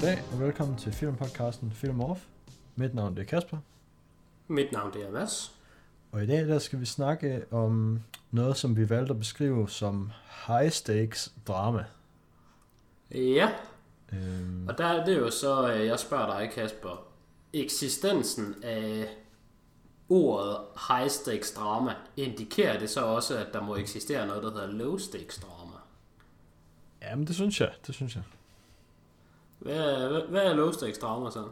Goddag og velkommen til filmpodcasten Film Off. Mit navn det er Kasper, Mit navn det er Mads. og i dag der skal vi snakke om noget, som vi valgte at beskrive som high stakes drama. Ja, Øhm, og der er det jo så, øh, jeg spørger dig Kasper, eksistensen af ordet high stakes drama, indikerer det så også, at der må eksistere noget, der hedder low stakes drama? jamen det synes jeg, det synes jeg. Hvad er, hvad, er low stakes drama så?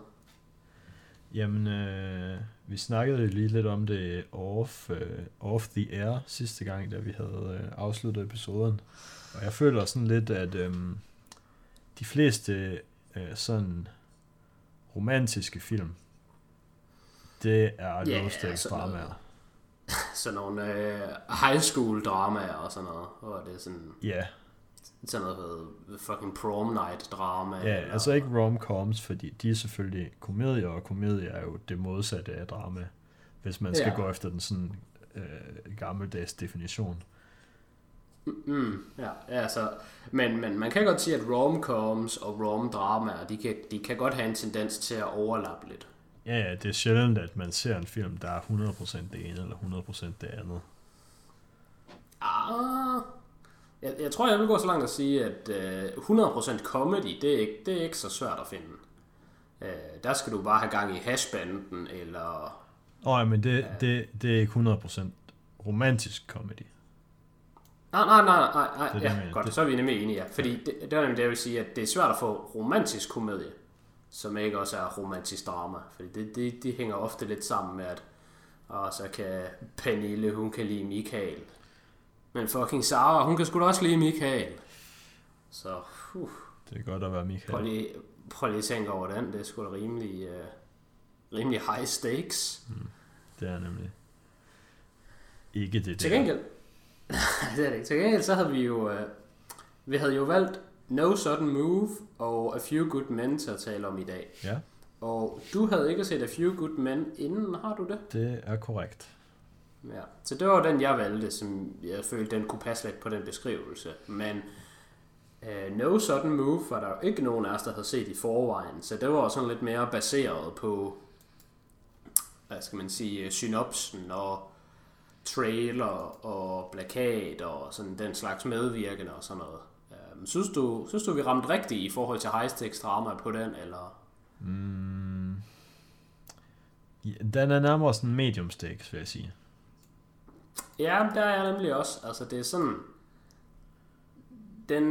Jamen, øh, vi snakkede lige lidt om det off, øh, off the air sidste gang, da vi havde øh, afsluttet episoden. Og jeg føler sådan lidt, at øh, de fleste øh, sådan romantiske film, det er Ja, low stakes sådan noget. dramaer. Sådan nogle øh, high school dramaer og sådan noget, hvor det er sådan, Ja, sådan noget fucking prom night drama. ja eller- altså ikke rom-coms, fordi de er selvfølgelig komedier, og komedie er jo det modsatte af drama, hvis man skal Ja. gå efter den sådan øh, gammeldags definition. Mm, ja, ja, altså, men, men man kan godt sige, at romcoms og rom-dramaer, de kan, de kan godt have en tendens til at overlappe lidt. Ja, ja, det er sjældent, at man ser en film, der er 100% det ene eller 100% det andet. Ah, jeg, jeg tror, jeg vil gå så langt at sige, at øh, 100% comedy, det er, ikke, det er ikke så svært at finde. Øh, der skal du bare have gang i hashbanden, eller... Åh, ja, men det, det, det er ikke 100% romantisk comedy. Nej, nej, nej, nej, nej. Det er det, ja, mener. godt, Det- så er vi nemlig enige, ja. Fordi det, det er nemlig det, jeg vil sige, at det er svært at få romantisk komedie, som ikke også er romantisk drama. Fordi det, det, de hænger ofte lidt sammen med, at og så kan Pernille, hun kan lide Michael. Men fucking Sara, hun kan sgu da også lide Michael. Så, uh, Det er godt at være prøv Michael. lige, prøv lige at tænke over den. Det er sgu da rimelig, uh, rimelig high stakes. Det er nemlig ikke det Til der. gengæld, det er det ikke. Til gengæld så havde vi jo, øh, vi havde jo valgt No Sudden Move og A Few Good Men til at tale om i dag. Ja, Og du havde ikke set A Few Good Men inden, har du det? det er korrekt. Ja. Så det var den, jeg valgte, som jeg følte, den kunne passe lidt på den beskrivelse. Men uh, No Sudden Move var der jo ikke nogen af os, der havde set i forvejen. Så det var sådan lidt mere baseret på, hvad skal man sige, synopsen og trailer og plakat og sådan den slags medvirkende og sådan noget. Um, synes, du, synes du, vi ramte rigtigt i forhold til high stakes drama på den, eller? Mm. Ja, Den er nærmere sådan medium stakes, vil jeg sige. Ja, der er jeg nemlig også. Altså, det er sådan... Den,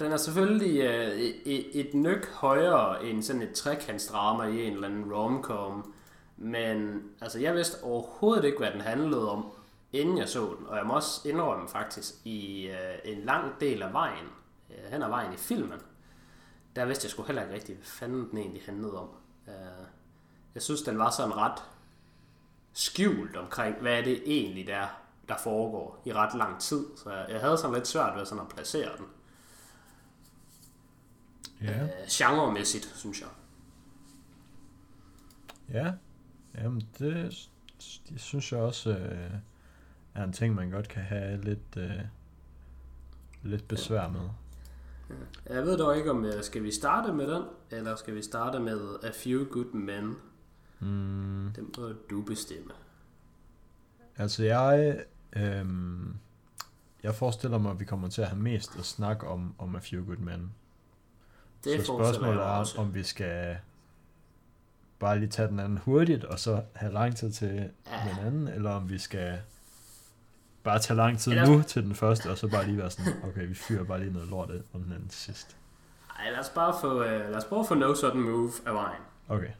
den er selvfølgelig øh, et, et nyk højere end sådan et trekantsdrama i en eller anden romcom. Men altså, jeg vidste overhovedet ikke, hvad den handlede om, inden jeg så den. Og jeg må også indrømme faktisk, i øh, en lang del af vejen, øh, hen ad vejen i filmen, der vidste jeg sgu heller ikke rigtigt, hvad fanden den egentlig handlede om. Øh, jeg synes, den var sådan ret skjult omkring, hvad er det egentlig der, der foregår i ret lang tid. Så jeg, havde sådan lidt svært ved sådan at placere den. Ja, Øh, genremæssigt, synes jeg. ja. Jamen, det, det synes jeg også øh, er en ting, man godt kan have lidt, øh, lidt besvær med. Jeg ved dog ikke, om øh, skal vi starte med den, eller skal vi starte med A Few Good Men. Mm. Det må du bestemme. Altså jeg, øhm, jeg forestiller mig, at vi kommer til at have mest at snakke om, om A Few Good Men. Det så spørgsmålet er, også. om vi skal bare lige tage den anden hurtigt, og så have lang tid til Ja. den anden, eller om vi skal bare tage lang tid Eller- nu til den første, og så bare lige være sådan, okay, vi fyrer bare lige noget lort af om den anden til sidst. Ej, lad os bare få, øh, lad os prøve at få No Sudden Move af vejen. Okay.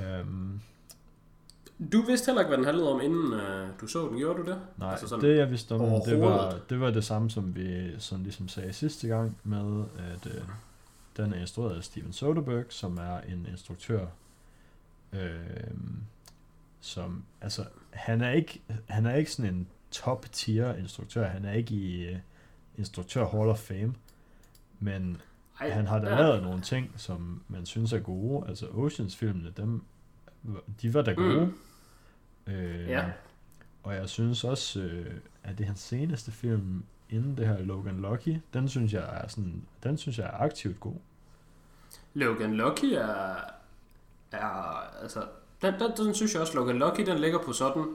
Øhm, Du vidste heller ikke, hvad den handlede om, inden øh, du så den. Gjorde du det? nej, Altså sådan det jeg vidste om, det var, det var det samme, som vi sådan ligesom sagde sidste gang, med at øh, den er instrueret af Steven Soderbergh, som er en instruktør, øh, som, altså, han er ikke, han er ikke sådan en top tier instruktør, han er ikke i uh, instruktør Hall of Fame, men Ej, han har da ja. lavet nogle ting, som man synes er gode, altså Oceans-filmene, dem, de var da gode, Mm. øh, Ja. og jeg synes også, øh, at det er hans seneste film, inden det her Logan Lucky, den synes jeg er sådan, den synes jeg er aktivt god. Logan Lucky er, er altså, den, den, den synes jeg også, Logan Lucky, den ligger på sådan,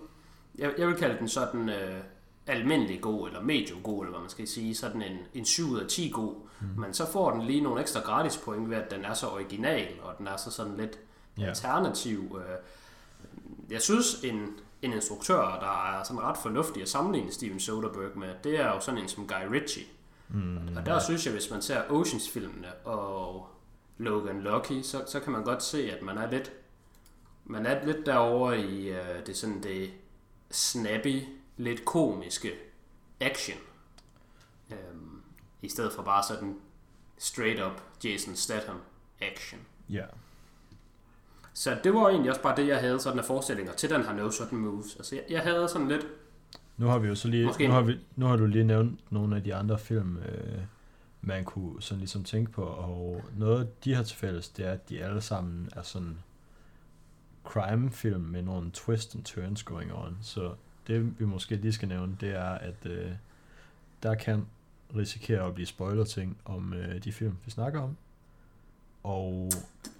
jeg, jeg vil kalde den sådan øh, almindelig god, eller medium god, eller hvad man skal sige, sådan en, en 7 ud af 10 god, mm. men så får den lige nogle ekstra gratis point ved, at den er så original, og den er så sådan lidt Ja. alternativ. Øh, jeg synes, en, en instruktør, der er sådan ret fornuftig at sammenligne Steven Soderbergh med, det er jo sådan en som Guy Ritchie. Mm, Og der synes jeg, hvis man ser Oceans-filmene og Logan Lucky, så, så kan man godt se, at man er lidt, man er lidt derovre i øh, det sådan det snappy, lidt komiske action. Øhm, I stedet for bare sådan straight up Jason Statham action. ja. Så det var egentlig også bare det, jeg havde sådan af forestillinger til den her No Sudden Moves. Altså jeg, jeg havde sådan lidt, Nu har vi jo så lige, Måske- nu har, vi, nu har du lige nævnt nogle af de andre film, øh, man kunne sådan ligesom tænke på, og noget de har til fælles, det er, at de alle sammen er sådan crime-film med nogle twist and turns going on. Så det vi måske lige skal nævne, det er, at øh, der kan risikere at blive spoiler ting om øh, de film, vi snakker om. Og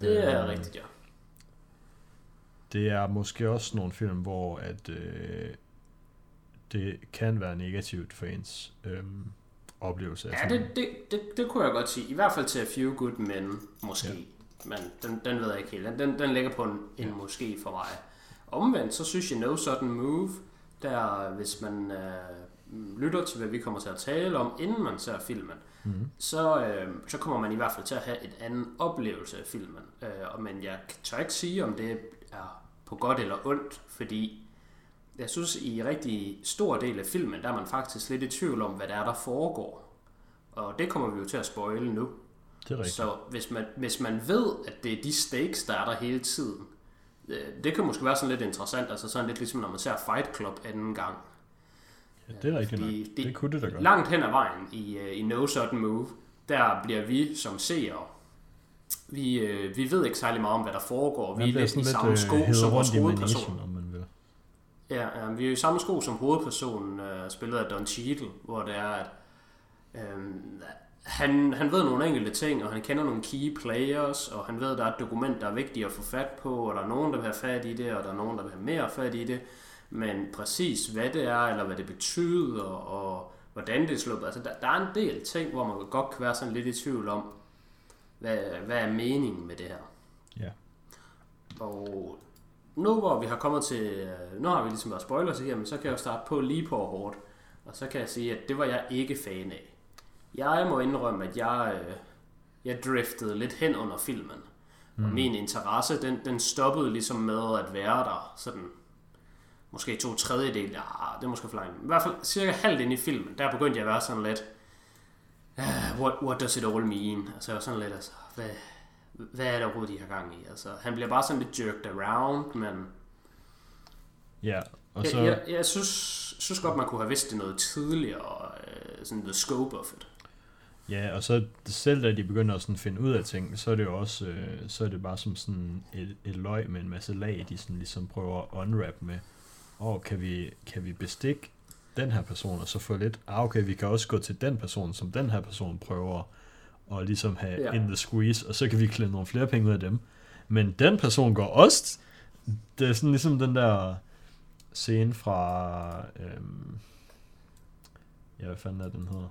det er øh, rigtigt, ja. Det er måske også nogle film, hvor at øh, det kan være negativt for ens øh, oplevelse. af Ja, det, det, det, det kunne jeg godt sige. I hvert fald til A Few Good Men, måske. Ja. Men den, den ved jeg ikke helt. Den, den, den ligger på en, en Ja. måske for mig. Omvendt, så synes jeg No Sudden Move, der hvis man øh, lytter til, hvad vi kommer til at tale om, inden man ser filmen, Mhm. så, øh, så kommer man i hvert fald til at have en anden oplevelse af filmen. Øh, og- men jeg tør ikke sige, om det er på godt eller ondt, fordi jeg synes, i rigtig stor del af filmen, der er man faktisk lidt i tvivl om, hvad det er, der foregår. Og det kommer vi jo til at spoile nu. Det er rigtigt. Så hvis man, hvis man ved, at det er de stakes, der er der hele tiden, øh, det kan måske være sådan lidt interessant, altså sådan lidt ligesom når man ser Fight Club anden gang. Ja, det er rigtigt nok. Det, det kunne det da godt. Langt hen ad vejen i, øh, i No Sudden Move, der bliver vi som seere, vi, øh, vi ved ikke særlig meget om, hvad der foregår. Vi er lidt i samme øh, sko hævet som vores hovedperson. om man vil. Ja, ja, vi er jo i samme sko som hovedpersonen, øh, spillet af Don Cheadle, hvor det er, at øh, han, han ved nogle enkelte ting, og han kender nogle key players, og han ved, at der er et dokument, der er vigtigt at få fat på, og der er nogen, der vil have fat i det, og der er nogen, der vil have mere fat i det. Men præcis hvad det er, eller hvad det betyder, og hvordan det er sluppet. Altså, der, der er en del ting, hvor man godt kan være sådan lidt i tvivl om, hvad, hvad er meningen med det her. Ja. Og nu hvor vi har kommet til, nu har vi ligesom været spoilers igennem, så kan jeg jo starte på lige på hårdt. Og så kan jeg sige, at det var jeg ikke fan af. Jeg må indrømme, at jeg, øh, jeg driftede lidt hen under filmen. Mm. Og min interesse, den, den stoppede ligesom med at være der sådan, måske to tredjedel, ja, det er måske for langt. I hvert fald cirka halvt ind i filmen, der begyndte jeg at være sådan lidt, "Ah, what, what does it all mean? Altså jeg sådan lidt, altså, hvad, hvad er der overhovedet, de har gang i? Altså, han bliver bare sådan lidt jerked around, men Ja, og jeg, så, jeg, jeg synes, synes godt, man kunne have vidst det noget tidligere, øh, sådan the scope of it. ja, og så selv da de begynder at sådan finde ud af ting, så er det jo også, øh, så er det bare som sådan et, et løg med en masse lag, de sådan ligesom prøver at unwrap med. Og kan vi, kan vi bestikke den her person, og så få lidt, ah okay, vi kan også gå til den person, som den her person prøver at ligesom have Ja. in the squeeze, og så kan vi klemme nogle flere penge ud af dem. Men den person går også, det er sådan ligesom den der scene fra, øhm, ja, hvad fanden er den hedder?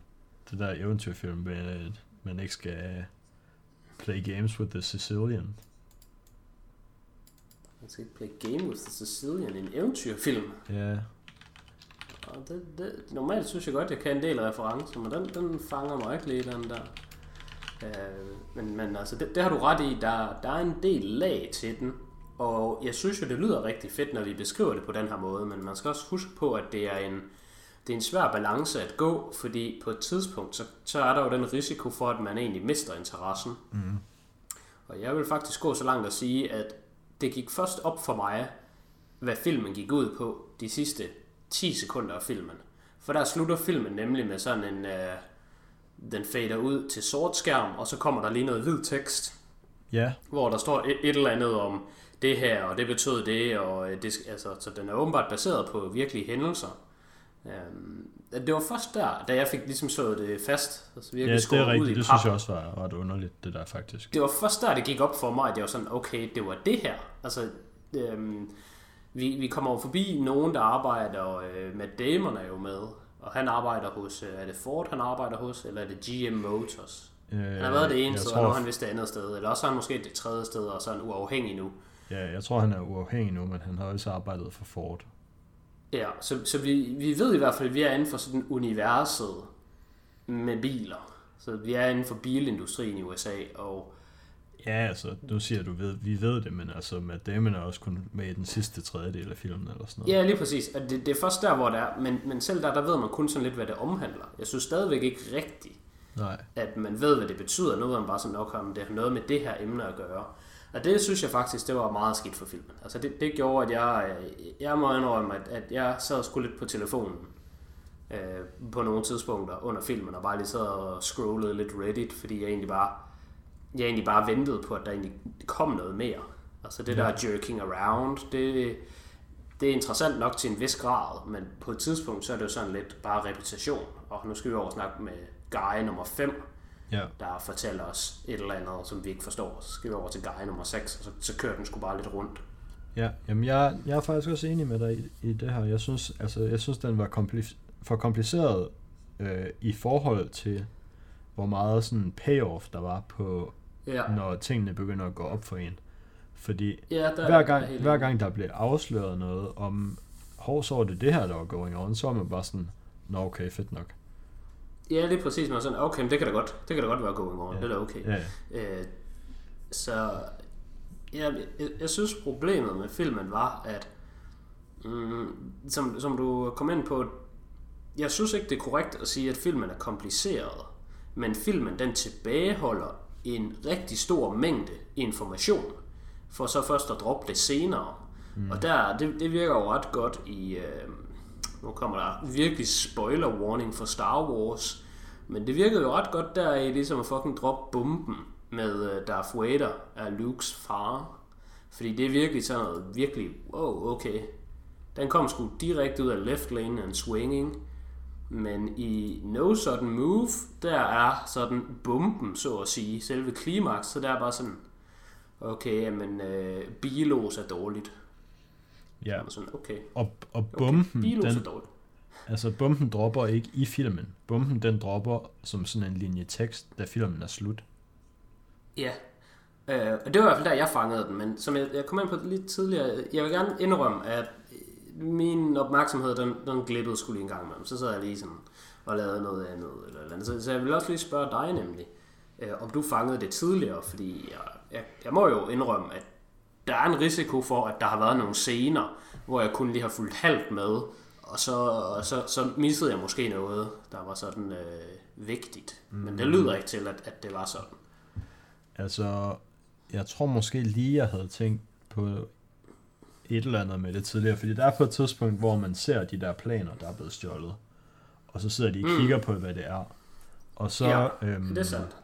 Det der eventyrfilm, med man ikke skal play games with the Sicilian. Man skal ikke play game with the Sicilian, en eventyrfilm. Ja, Og det, det, normalt synes jeg godt, jeg kan en del referencer, men den, den fanger mig ikke lige, den der. Øh, men, men altså, det, det har du ret i, der, der er en del lag til den, og jeg synes jo, det lyder rigtig fedt, når vi beskriver det på den her måde, men man skal også huske på, at det er en, det er en svær balance at gå, fordi på et tidspunkt, så, så er der jo den risiko for, at man egentlig mister interessen. mm. Og jeg vil faktisk gå så langt at sige, at det gik først op for mig, hvad filmen gik ud på de sidste 10 sekunder af filmen. For der slutter filmen nemlig med sådan en... Øh, den fader ud til sort skærm, og så kommer der lige noget hvid tekst, ja, hvor der står et, et eller andet om det her, og det betød det, og øh, det, altså, så den er åbenbart baseret på virkelige hændelser. Øhm, det var først der, da jeg fik ligesom slået det fast. Altså virkelig Ja, det er skåret ud rigtigt. i Det synes jeg også var ret underligt, det der faktisk. Det var først der, det gik op for mig, at jeg var sådan, okay, det var det her. Altså, øhm, vi, vi kommer forbi nogen, der arbejder, øh, Matt Damon er jo med, og han arbejder hos, øh, er det Ford, han arbejder hos, eller er det GM Motors? Øh, Han har været det ene sted, tror, og nu er han vist det andet sted, eller også er han måske det tredje sted, og så er han uafhængig nu. Ja, jeg tror, han er uafhængig nu, men han har også arbejdet for Ford. Ja, så, så vi, vi ved i hvert fald, at vi er inden for sådan universet med biler. Så vi er inden for bilindustrien i USA, og Ja, altså, nu siger du, ved, vi ved det, men altså, Matt Damon er også kun med i den sidste tredjedel af filmen, eller sådan noget. Ja, lige præcis. Og det, det er først der, hvor det er. Men, men selv der, der ved man kun sådan lidt, hvad det omhandler. Jeg synes stadigvæk ikke rigtigt, Nej. at man ved, hvad det betyder. Nu ved man bare sådan, okay, om det har noget med det her emne at gøre. Og det synes jeg faktisk, det var meget skidt for filmen. Altså det, det gjorde, at jeg, jeg må indrømme, at, at jeg sad sgu lidt på telefonen øh, på nogle tidspunkter under filmen, og bare lige sad og scrollede lidt Reddit, fordi jeg egentlig bare, jeg egentlig bare ventede på, at der egentlig kom noget mere. Altså det Ja. der jerking around, det, det er interessant nok til en vis grad, men på et tidspunkt, så er det jo sådan lidt bare repetition. Og nu skal vi over og snakke med guy nummer 5, Ja. der fortæller os et eller andet, som vi ikke forstår. Så skal vi over til guy nummer 6, og så, så kører den sgu bare lidt rundt. Ja, jamen jeg, jeg er faktisk også enig med dig i, i det her. Jeg synes, altså, jeg synes den var kompli- for kompliceret øh, i forhold til, hvor meget sådan payoff der var på, Ja, når tingene begynder at gå op for en. Fordi ja der hver er gang, helt hver gang der blev afsløret noget om, hov, så var det det her, der var going on, så var man bare sådan, nå okay, fedt nok. Ja, det er præcis. Man er sådan, okay, men det kan da godt, det kan da godt være going on. Ja. Det er da okay. Ja. Øh, så ja, jeg, jeg synes problemet med filmen var, at mm, som, som du kom ind på, jeg synes ikke det er korrekt at sige, at filmen er kompliceret, men filmen den tilbageholder en rigtig stor mængde information, for så først at droppe det senere. Mm. Og der, det, det virker jo ret godt i, øh, nu kommer der virkelig spoiler warning for Star Wars, men det virkede jo ret godt der i ligesom at fucking droppe bomben med øh, Darth Vader af Lukes far. Fordi det er virkelig sådan noget, virkelig, wow, okay. Den kom sgu direkte ud af left lane and swinging. Men i No Sudden Move, der er sådan bomben, så at sige, selve klimaks, så der er bare sådan, okay, men øh, bilos er dårligt. ja. Og sådan, okay, Og, og okay bomben, bilos den, er dårligt. altså bomben dropper ikke i filmen. Bomben, den dropper som sådan en linje tekst, da filmen er slut. Ja, øh, og det var i hvert fald der, jeg fangede den, men som jeg, jeg kom ind på lidt tidligere, jeg vil gerne indrømme, at min opmærksomhed, den, den glippede skulle lige en gang imellem. Så sad jeg lige sådan og lavede noget andet. Eller, eller andet. Så, så jeg vil også lige spørge dig nemlig, øh, om du fangede det tidligere, fordi jeg, jeg, jeg må jo indrømme, at der er en risiko for, at der har været nogle scener, hvor jeg kun lige har fulgt halvt med, og så, og så, så missede jeg måske noget, der var sådan øh, vigtigt. Men det lyder ikke til, at, at det var sådan. Altså, jeg tror måske lige, jeg havde tænkt på et eller andet med det tidligere, fordi der er på et tidspunkt, hvor man ser de der planer, der er blevet stjålet, og så sidder de og Mm. kigger på, hvad det er. Og så, Ja, øhm, Det er sandt.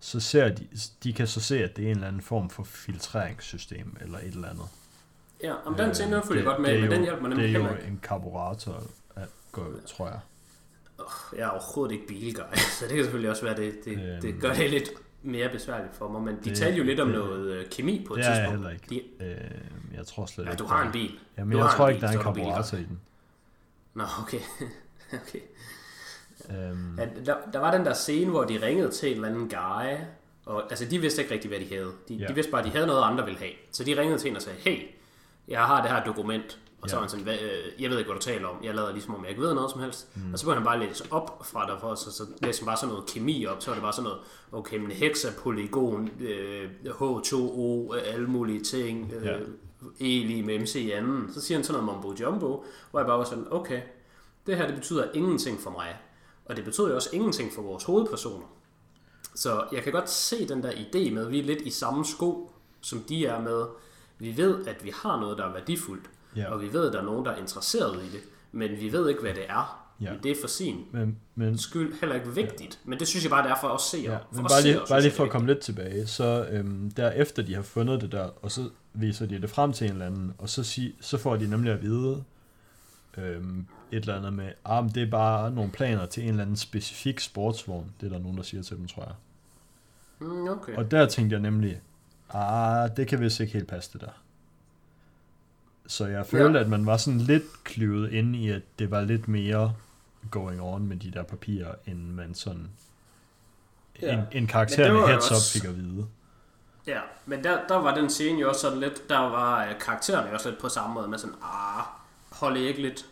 så ser de, de kan så se, at det er en eller anden form for filtreringssystem, eller et eller andet. Ja, om den følger det- jeg godt med, det men jo- den hjælper mig Det nemlig er jo ikke. en karburator, at gå, tror jeg. Jeg er overhovedet ikke bilguy, så det kan selvfølgelig også være, det, det, Øhm. det gør det lidt mere besværligt for mig. Men de Det- talte jo lidt om det- noget øh, kemi på et Det er jeg tidspunkt. heller ikke. De, Øh, jeg tror slet ja, ikke. du har der- en bil. Jamen, du jeg tror en ikke, der er bil, en så er bilguy. karburator i den. Nå, okay. okay. Øhm, Ja, der, der var den der scene, hvor de ringede til en eller anden guy, og altså, de vidste ikke rigtig, hvad de havde. De, Ja. de vidste bare, at de havde noget, andre ville have. Så de ringede til en og sagde, hey, jeg har det her dokument. Og så Ja. var han sådan, hvad, øh, jeg ved ikke, hvad du taler om. Jeg lader ligesom, om jeg ikke ved noget som helst. Mm. Og så begyndte han bare at læse op fra derfor, så, så læste han bare sådan noget kemi op. Så var det bare sådan noget, okay, men hexapolygon, øh, H2O, øh, alle mulige ting, øh, Ja. E lige med MC i anden. Så siger han sådan noget mumbo jumbo, hvor jeg bare var sådan, okay, det her det betyder ingenting for mig. Og det betyder jo også ingenting for vores hovedpersoner. Så jeg kan godt se den der idé med, at vi er lidt i samme sko, som de er med. Vi ved, at vi har noget, der er værdifuldt. Ja. Og vi ved, at der er nogen, der er interesseret i det. Men vi ved ikke, hvad det er. Ja. Men det er for sin men, men skyld heller ikke vigtigt. Men det synes jeg bare, det er for os seere. Ja, men bare lige, seere bare lige for at komme lidt tilbage, så øhm, derefter de har fundet det der, og så viser de det frem til en eller anden, og så, sig, så får de nemlig at vide, øhm, et eller andet med, ah, det er bare nogle planer til en eller anden specifik sportsvogn. Det er der nogen, der siger til dem, tror jeg. Mm, okay. Og der tænkte jeg nemlig, ah, det kan vist ikke helt passe det der. Så jeg følte, Ja. at man var sådan lidt klyvet ind i, at det var lidt mere going on med de der papirer, end man sådan Ja. en, en karakter med heads up også- fik at vide. Ja, men der, der var den scene jo også sådan lidt, der var øh, karaktererne jo også lidt på samme måde med sådan, ah, hold ikke lidt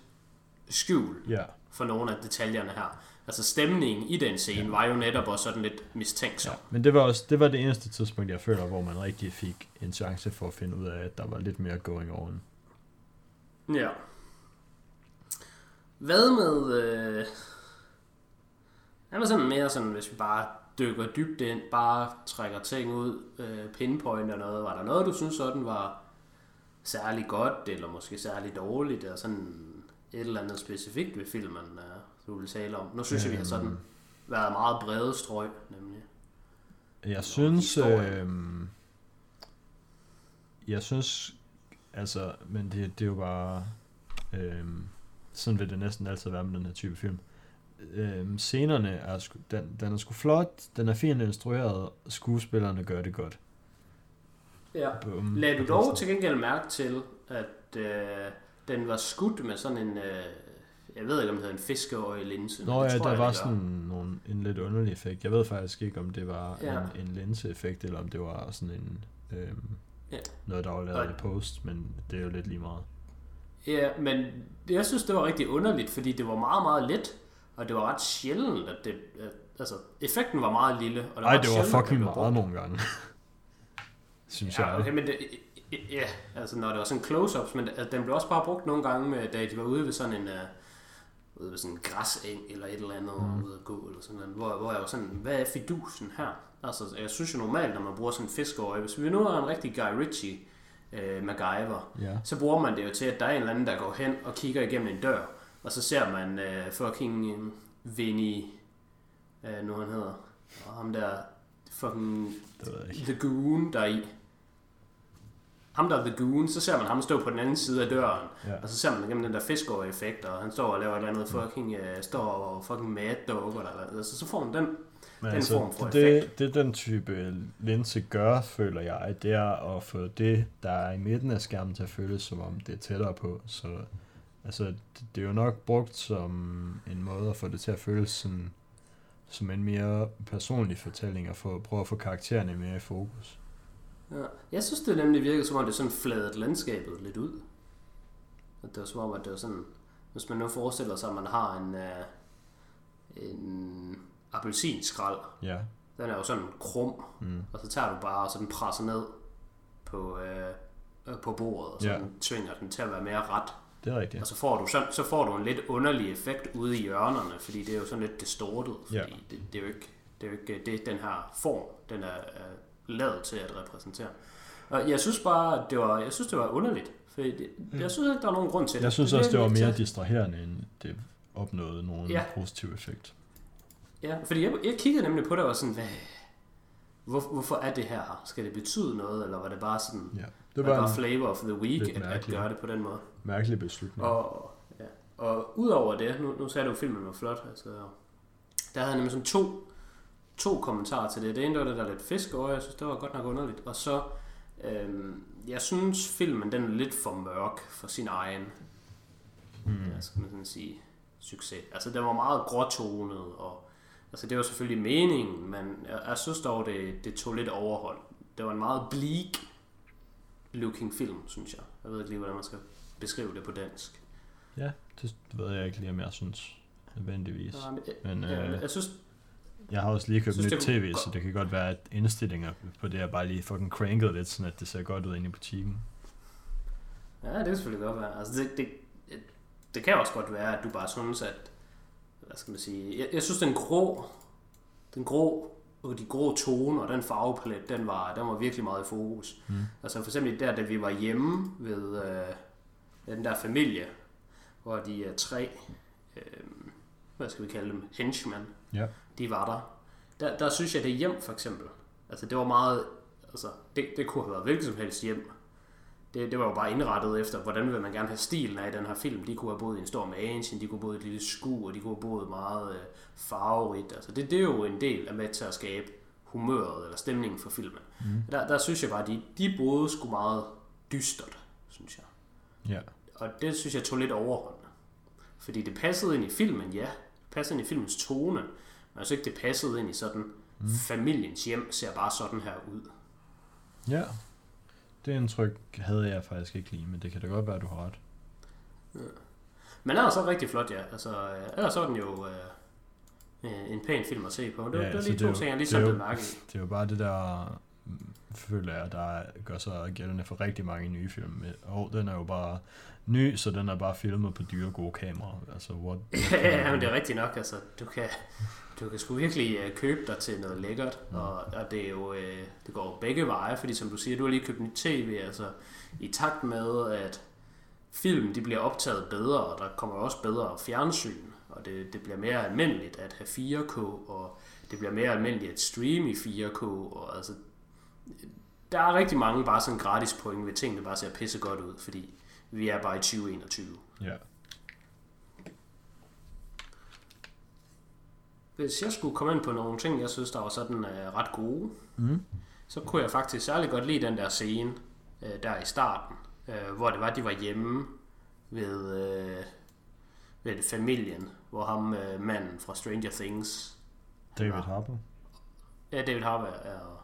skjul Ja, for nogle af detaljerne her. Altså stemningen i den scene ja. var jo netop også sådan lidt mistænksom. ja. Men det var også det var det eneste tidspunkt, jeg føler, hvor man rigtig fik en chance for at finde ud af, at der var lidt mere going on. Ja. Hvad med... Øh... Han var sådan mere sådan, hvis vi bare dykker dybt ind, bare trækker ting ud, øh, pinpointer noget. Var der noget, du synes sådan var særlig godt, eller måske særlig dårligt, eller sådan et eller andet specifikt ved filmen, øh, du vil tale om? Nu synes jeg, vi har sådan Øhm. været meget brede strøg, nemlig. Jeg synes, øh, jeg synes, altså, men det, det er jo bare, øh, sådan vil det næsten altid være med den her type film. Øh, scenerne er, sgu, den, den er sgu flot, den er fint instrueret, skuespillerne gør det godt. Ja. Bum. Lad du dog til gengæld mærke til, at øh, den var skudt med sådan en, øh, jeg ved ikke om det hedder en fiskeøje-linse. Nå ja, der jeg, var det sådan nogle, en lidt underlig effekt. Jeg ved faktisk ikke, om det var Ja. en, en linseeffekt, eller om det var sådan en, øh, Ja. noget, der var lavet Og- i post, men det er jo lidt lige meget. Ja, men jeg synes, det var rigtig underligt, fordi det var meget, meget let, og det var ret sjældent, at det... At, altså, effekten var meget lille, og det var Ej, ret det var sjældent, fucking meget brugt. nogle gange. Synes Ja, jeg. okay, men det, ja, altså når det var sådan close-ups, men at den blev også bare brugt nogle gange, med, da de var ude ved sådan en, uh, ude ved sådan en græseng, eller et eller andet, mm. ude at gå, eller sådan noget, hvor, hvor jeg var sådan, hvad er fidusen her? Altså, jeg synes jo normalt, når man bruger sådan en fiskeøje, hvis vi nu har en rigtig Guy Ritchie, uh, MacGyver, Ja. så bruger man det jo til, at der er en eller anden, der går hen og kigger igennem en dør, og så ser man uh, fucking uh, Vinny, uh, nu han hedder, og ham der fucking. The Goon, der er i. Ham der er The Goon, så ser man ham stå på den anden side af døren, Ja. og så ser man gennem den der fiskår-effekt, og han står og laver et eller andet fucking, uh, står og fucking mad dog, eller. Så, så får man den. Men Den altså, form for det, det, det den type linse gør, føler jeg, det er at få det, der er i midten af skærmen til at føles, som om det er tættere på. Så altså, det, det er jo nok brugt som en måde at få det til at føles sådan, som en mere personlig fortælling, og få, prøve at få karaktererne mere i fokus. Ja. Jeg synes, det nemlig virkede som om, det sådan fladet landskabet lidt ud. At det var som om, at det var sådan, hvis man nu forestiller sig, at man har en, uh, en appelsinskrald, Ja. den er jo sådan krum, Mm. og så tager du bare og sådan presser ned på, øh, på bordet, og så Ja. ja. tvinger den til at være mere ret. Det er rigtigt. Og så får, du sådan, så får du en lidt underlig effekt ude i hjørnerne, fordi det er jo sådan lidt distortet, fordi Ja. det, det, er jo ikke, det er jo ikke det, den her form, den er øh, lavet til at repræsentere. Og jeg synes bare, det var, jeg synes, det var underligt, for det, jeg synes ikke, der er nogen grund til det. Jeg synes også, det var virkede mere distraherende, end det opnåede nogen Ja. positiv effekt. Ja, fordi jeg, jeg kiggede nemlig på det og var sådan, hvad, hvor, hvorfor er det her? Skal det betyde noget, eller var det bare sådan, Ja. det var var bare flavor of the week at, at mærkeligt. gøre det på den måde? mærkelig beslutning. Og, ja. og udover det, nu, nu sagde du, at filmen var flot, altså, der havde jeg nemlig sådan to, to kommentarer til det. Det ene var det der lidt fisk over, jeg synes, det var godt nok underligt. Og så, øhm, jeg synes, filmen den er lidt for mørk for sin egen, Mm. hvad skal man sådan sige, succes. Altså, den var meget gråtonet, og altså, det var selvfølgelig meningen, men jeg, jeg synes dog, det, det tog lidt overhold. Det var en meget bleak looking film, synes jeg. Jeg ved ikke lige, hvordan man skal beskrive det på dansk. Ja, det ved jeg ikke lige, om jeg synes nødvendigvis. Nej, men, Men ja, øh, jeg synes, jeg har også lige købt synes, nyt var- tv, så det kan godt være, at indstillinger på det er bare lige fucking cranket lidt, sådan at det ser godt ud inde i butikken. ja, det kan selvfølgelig godt være. Altså, det, det, det kan også godt være, at du bare synes, at, hvad skal man sige, jeg, jeg synes, den grå, den grå, og de grå toner, og den farvepalet, den var, den var virkelig meget i fokus. Mm. Altså for eksempel der, da vi var hjemme ved øh, den der familie, hvor de er tre, øh, hvad skal vi kalde dem, henchmen, Ja. de var der. der. Der synes jeg, det hjem for eksempel, altså det var meget, altså det, det kunne have været hvilket som helst hjem, det, det var jo bare indrettet efter, hvordan vil man gerne have stilen af i den her film. De kunne have boet i en stor mansion, de kunne have boet i et lille skur, og de kunne have boet meget øh, farverigt. Altså det, det er jo en del af med til at skabe humøret eller stemningen for filmen. Mm. Der, der synes jeg bare, at de, de boede sgu meget dystert, synes jeg. Ja. Og det synes jeg tog lidt overhånd. Fordi det passede ind i filmen, ja. Det passede ind i filmens tone. Men jeg synes ikke, det passede ind i sådan, mm. familiens hjem ser bare sådan her ud. Ja. Det indtryk havde jeg faktisk ikke lige, men det kan da godt være, at du har ret. Ja. Men ellers så rigtig flot, ja. Altså, øh, ellers så er den jo øh, øh, en pæn film at se på. Det, ja, det er altså, lige det er to ting, jeg lige det blev mærke i. Det er jo bare det der, føler jeg, der gør sig gældende for rigtig mange nye film. Og den er jo bare ny, så den er bare filmet på dyre gode kameraer. Altså, what, ja, men det er rigtigt nok. Altså, du kan, du kan sgu virkelig øh, købe dig til noget lækkert, Mm. og, og det er jo øh, det går begge veje, fordi som du siger, du har lige købt nyt tv, altså i takt med, at film de bliver optaget bedre, og der kommer også bedre fjernsyn, og det, det bliver mere almindeligt at have 4K, og det bliver mere almindeligt at streame i 4K, og altså, der er rigtig mange bare sådan gratis point ved ting, der bare ser pisse godt ud, fordi vi er bare i 2021. ja. Hvis jeg skulle komme ind på nogle ting, jeg synes, der var sådan uh, ret gode, Mm. så kunne jeg faktisk særlig godt lide den der scene uh, der i starten, uh, hvor det var, de var hjemme ved, uh, ved familien, hvor ham uh, manden fra Stranger Things, David. Harbour. ja, David Harbour er,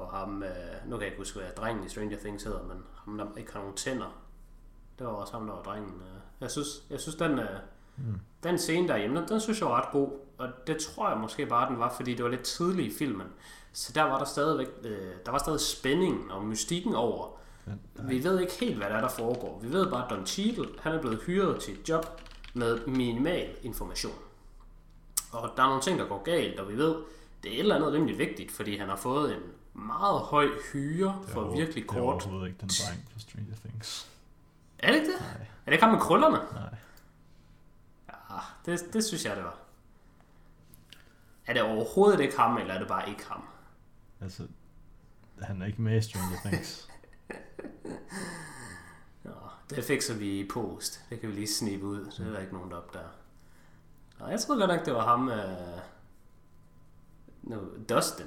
hvor ham, uh, nu kan jeg ikke huske, hvad drengen i Stranger Things hedder, men ham, der ikke har nogen tænder, det var også ham, der var drengen. Uh, jeg synes, jeg synes den, uh, Mm. den scene derhjemme, den, den synes jeg var ret god, og det tror jeg måske bare, den var, fordi det var lidt tidligt i filmen. Så der var der stadigvæk, øh, der var stadig spændingen og mystikken over. Vi ved ikke helt, hvad der er, der foregår. Vi ved bare, at Don Cheadle, han er blevet hyret til et job med minimal information. Og der er nogle ting, der går galt, og vi ved, det er et eller andet rimelig vigtigt, fordi han har fået en meget høj hyre for virkelig Det er kort. overhovedet ikke den dreng fra Stranger Things. Er det ikke det? Nej, Er det ikke ham med krøllerne? nej. Ja, det, det synes jeg, det var. Er det overhovedet ikke ham, eller er det bare ikke ham? Altså, han er ikke med i Stranger Things. Nå, det fikser vi i post. Det kan vi lige snippe ud. Det er der ikke nogen, der opdager. Nå, jeg troede godt nok, det var ham... Øh... No, Dustin.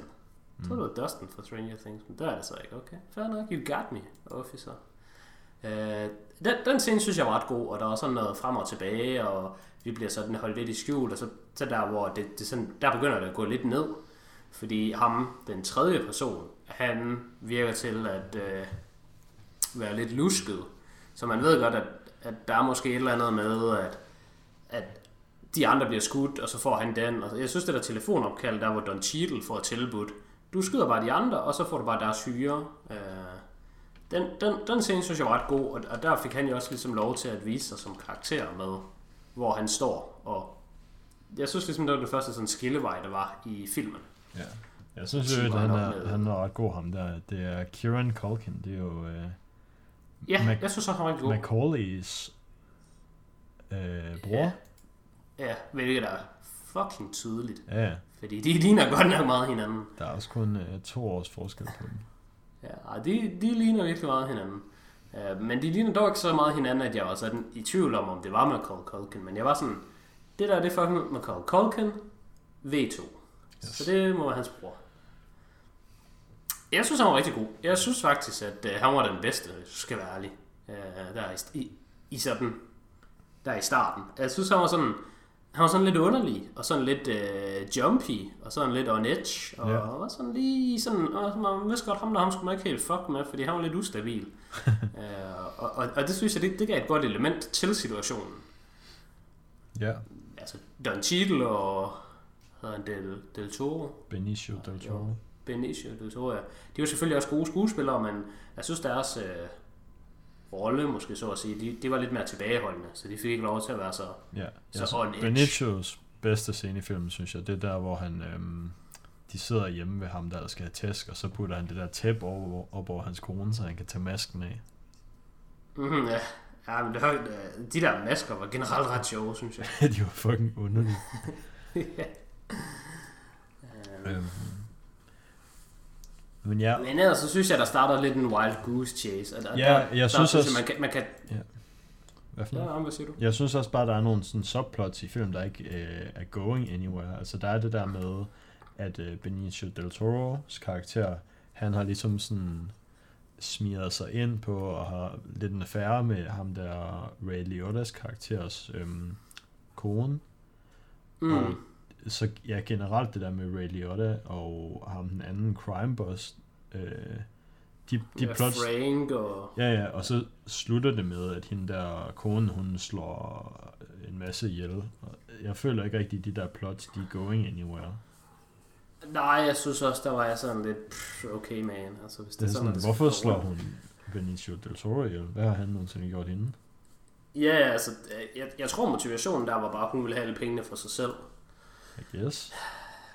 Jeg troede, det var Dustin fra Stranger Things, men der er det så ikke. Okay, fair nok. You got me, officer. Øh, den, den scene synes jeg var ret god, og der er sådan noget frem og tilbage, og vi bliver sådan holdt lidt i skjul, og så, så der, hvor det, det sådan, der begynder det at gå lidt ned, fordi ham, den tredje person, han virker til at øh, være lidt lusket, så man ved godt, at, at der er måske et eller andet med, at, at de andre bliver skudt, og så får han den. Og jeg synes, det der telefonopkald, der hvor Don Cheadle får tilbudt, du skyder bare de andre, og så får du bare deres hyre. Øh, den, den, den scene synes jeg var ret god, og, og der fik han jo også ligesom lov til at vise sig som karakter med, hvor han står. Og jeg synes ligesom, det var det første sådan skillevej, der var i filmen. Ja. Jeg synes jo, at han er, han er ret god ham der. Det er Kieran Culkin. Det er jo øh, Ja, Mac- jeg synes han rigtig god. Macaulay's øh, bror. Ja. Ja, hvilket er fucking tydeligt. Ja. Fordi de ligner godt nok meget hinanden. Der er også kun øh, to års forskel på dem. Ja, de, de ligner virkelig meget hinanden. Uh, men de ligner dog ikke så meget hinanden, at jeg var sådan i tvivl om, om det var Macaulay Culkin. Men jeg var sådan, det der det er fucking Macaulay Culkin V2. Yes. Så det må være hans bror. Jeg synes, han var rigtig god. Jeg synes faktisk, at uh, han var den bedste, hvis du skal være ærlig. Uh, der i, i, i sådan, der i starten. Jeg synes, han var sådan, han var sådan lidt underlig, og sådan lidt uh, jumpy, og sådan lidt on edge, og Ja. var sådan lige sådan, og man vidste godt, ham der, ham skulle man ikke helt fuck med, fordi han var lidt ustabil. uh, og, og, og, det synes jeg, det, det gav et godt element til situationen. Ja. Altså, Don Cheadle og hedder han Del, Del Toro, Benicio del Toro. Jo. Benicio Del Toro, ja. De var selvfølgelig også gode skuespillere, men jeg synes, deres øh, rolle, måske så at sige, de, de var lidt mere tilbageholdende, så de fik ikke lov til at være så... Ja. Så Altså, on edge. Benicios bedste scene i filmen, synes jeg, det er der, hvor han... Øhm, de sidder hjemme ved ham, der skal have tæsk, og så putter han det der tæppe over, op over hans kone, så han kan tage masken af. Mm-hmm, ja. ja, men det var, øh, de der masker var generelt ret sjove, synes jeg. de var fucking underlige. ja. Øh, Øhm, Men ja, Men ellers så synes jeg, der starter lidt en wild goose chase. Og der, Ja, der, jeg der synes også- jeg, man kan, man kan... hvad for? Ja, hvad siger du? Jeg synes også bare, der er nogle sådan subplots i film, der ikke øh, er going anywhere. Altså, der er det der med, at øh, Benicio del Toro's karakter, han har ligesom sådan smiret sig ind på og har lidt en affære med ham der Ray Liotta's karakters øhm, kone. Mm. Og så ja, generelt det der med Ray Liotta og ham den anden crime boss, øh, de, de ja, plots, Frank og... Ja, ja, og så slutter det med, at hende der kone, hun slår en masse ihjel. Jeg føler ikke rigtig, de der plots, de er going anywhere. Nej, jeg synes også, der var jeg sådan lidt, pff, okay man, altså hvis det, Det er sådan, at det hvorfor slår hun Benicio del Toro ihjel? Hvad har han nogensinde gjort hende? Ja, altså, jeg, jeg tror motivationen der var bare, at hun ville have alle pengene for sig selv. Guess.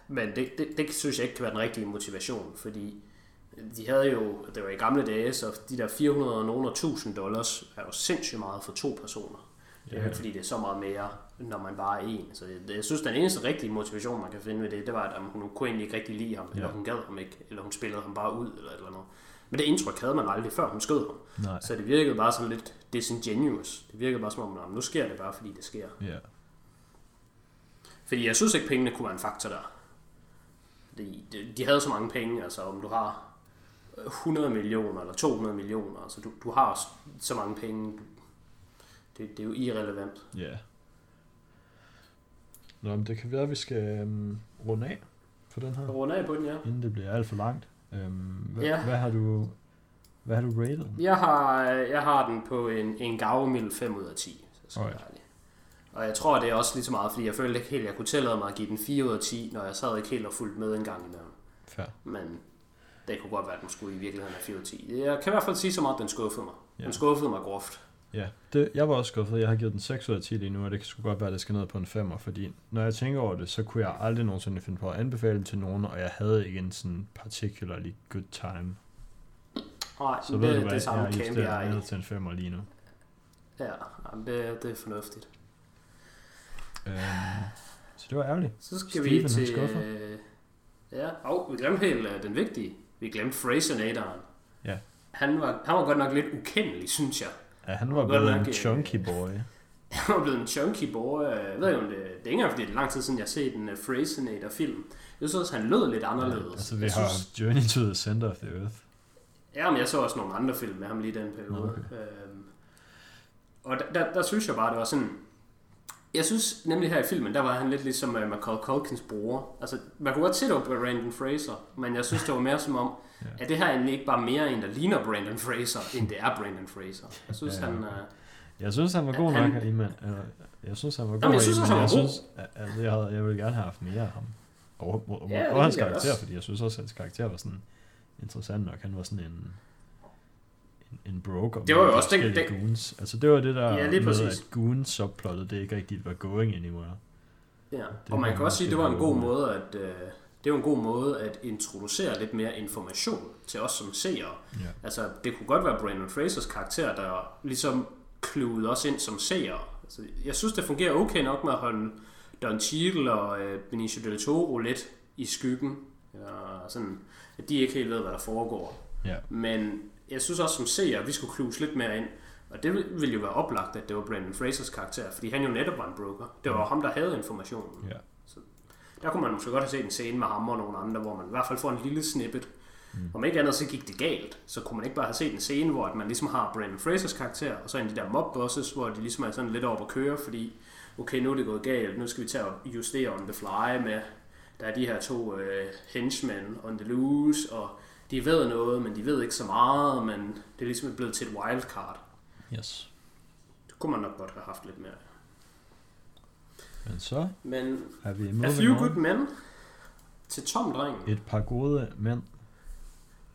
Men det, det, det synes jeg ikke kan være den rigtige motivation, fordi de havde jo, det var i gamle dage, så de der 400 og nogle og 1000 dollars er jo sindssygt meget for to personer. Det er ikke fordi, det er så meget mere, når man bare er en. Så det, jeg synes, den eneste rigtige motivation, man kan finde ved det, det var, at hun kunne egentlig ikke rigtig lide ham, eller Ja. hun gad ham ikke, eller hun spillede ham bare ud, eller et eller andet. Men det indtryk havde man aldrig, før hun skød ham. Nej. Så det virkede bare sådan lidt disingenuous. Det virkede bare som om, "Nå, men nu sker det bare, fordi det sker. Ja. Fordi jeg synes ikke, pengene kunne være en faktor der. Fordi de, de havde så mange penge, altså om du har 100 millioner eller 200 millioner, altså du, du har så mange penge, det, det er jo irrelevant. Ja. Nå, men det kan være, at vi skal um, runde af for den her, Runde af på den, ja. inden det bliver alt for langt. Um, hvad, Ja. hvad, har du, hvad har du rated? Jeg har, jeg har den på en, en gavmild 5 ud af 10. Så ærlig. Og jeg tror, det er også lige så meget, fordi jeg følte ikke helt, at jeg kunne tillade mig at give den 4 ud af 10, når jeg sad ikke helt og fulgte med en gang imellem. Fair. Men det kunne godt være, at den skulle i virkeligheden have 4 ud af 10. Jeg kan i hvert fald sige så meget, at den skuffede mig. Ja. Den skuffede mig groft. Ja, det, jeg var også skuffet. Jeg har givet den 6 ud af 10 lige nu, og det kan sgu godt være, at det skal ned på en 5'er, fordi når jeg tænker over det, så kunne jeg aldrig nogensinde finde på at anbefale den til nogen, og jeg havde ikke en sådan particularly good time. Nej, Så det, ved du det, hvad, det samme jeg jeg justerer er til en 5'er lige nu. Ja, det, det er fornuftigt. Øhm, så det var ærgerligt. Så skal Steven, vi til... Øh, ja, og vi glemte helt øh, den vigtige. Vi glemte Fraser-natoren. Ja. Han var, han var godt nok lidt ukendelig, synes jeg. Ja, han var blevet nok, en øh, chunky boy. Han var blevet en chunky boy. Jeg ved om det, det er ikke engang, fordi det er lang tid siden, jeg har set en uh, Fraser-nator-film. Jeg synes også, han lød lidt anderledes. Ja, altså, vi jeg har synes, Journey to the Center of the Earth. Ja, men jeg så også nogle andre film med ham lige den periode. Okay. Øhm, og der, der, der synes jeg bare, det var sådan... Jeg synes nemlig her i filmen, der var han lidt ligesom uh, Macaulay Culkins bror. Altså, man kunne godt se, det var Brandon Fraser, men jeg synes, det var mere som om, Ja. at det her er egentlig ikke bare mere en, der ligner Brandon Fraser, end det er Brandon Fraser. Jeg synes, Ja, han... Uh, Jeg synes, han var god Han- nok men, eller, Jeg synes, han var god Jamen, jeg synes han jeg var god. synes, altså, jeg, havde, jeg ville gerne have haft mere af ham. Og, og, og, Ja, og hans jeg karakter, fordi jeg synes også, at hans karakter var sådan interessant nok. Han var sådan en en, broker Det var jo også den- den- goons. Altså det var det der Ja, lige med, præcis. at goons subplottet, det ikke rigtig var going anywhere. Ja, Det og man kan også sige, det var en god måde at øh, det var en god måde at introducere lidt mere information til os som seere. Ja. Altså, det kunne godt være Brandon Frasers karakter, der ligesom kluede os ind som seere. Altså, jeg synes, det fungerer okay nok med at holde Don Cheadle og øh, Benicio del Toro lidt i skyggen. Ja, sådan, at de ikke helt ved, hvad der foregår. Ja. Men jeg synes også som seer, at vi skulle klues lidt mere ind. Og det vil- ville jo være oplagt, at det var Brandon Frasers karakter, fordi han jo netop var en broker. Det var jo ham, der havde informationen. Ja. Der kunne man måske godt have set en scene med ham og nogle andre, hvor man i hvert fald får en lille snippet. Mm. Om ikke andet, så gik det galt. Så kunne man ikke bare have set en scene, hvor at man ligesom har Brandon Frasers karakter, og så en af de der mob bosses, hvor de ligesom er sådan lidt over at køre, fordi okay, nu er det gået galt, nu skal vi tage og justere on the fly med, der er de her to øh, henchmen on the loose, og de ved noget, men de ved ikke så meget, men det er ligesom blevet til et wildcard. Yes. Det kunne man nok godt have haft lidt mere. Men så Men er vi A Few on. Good Men til Tom Drengen. Et par gode mænd.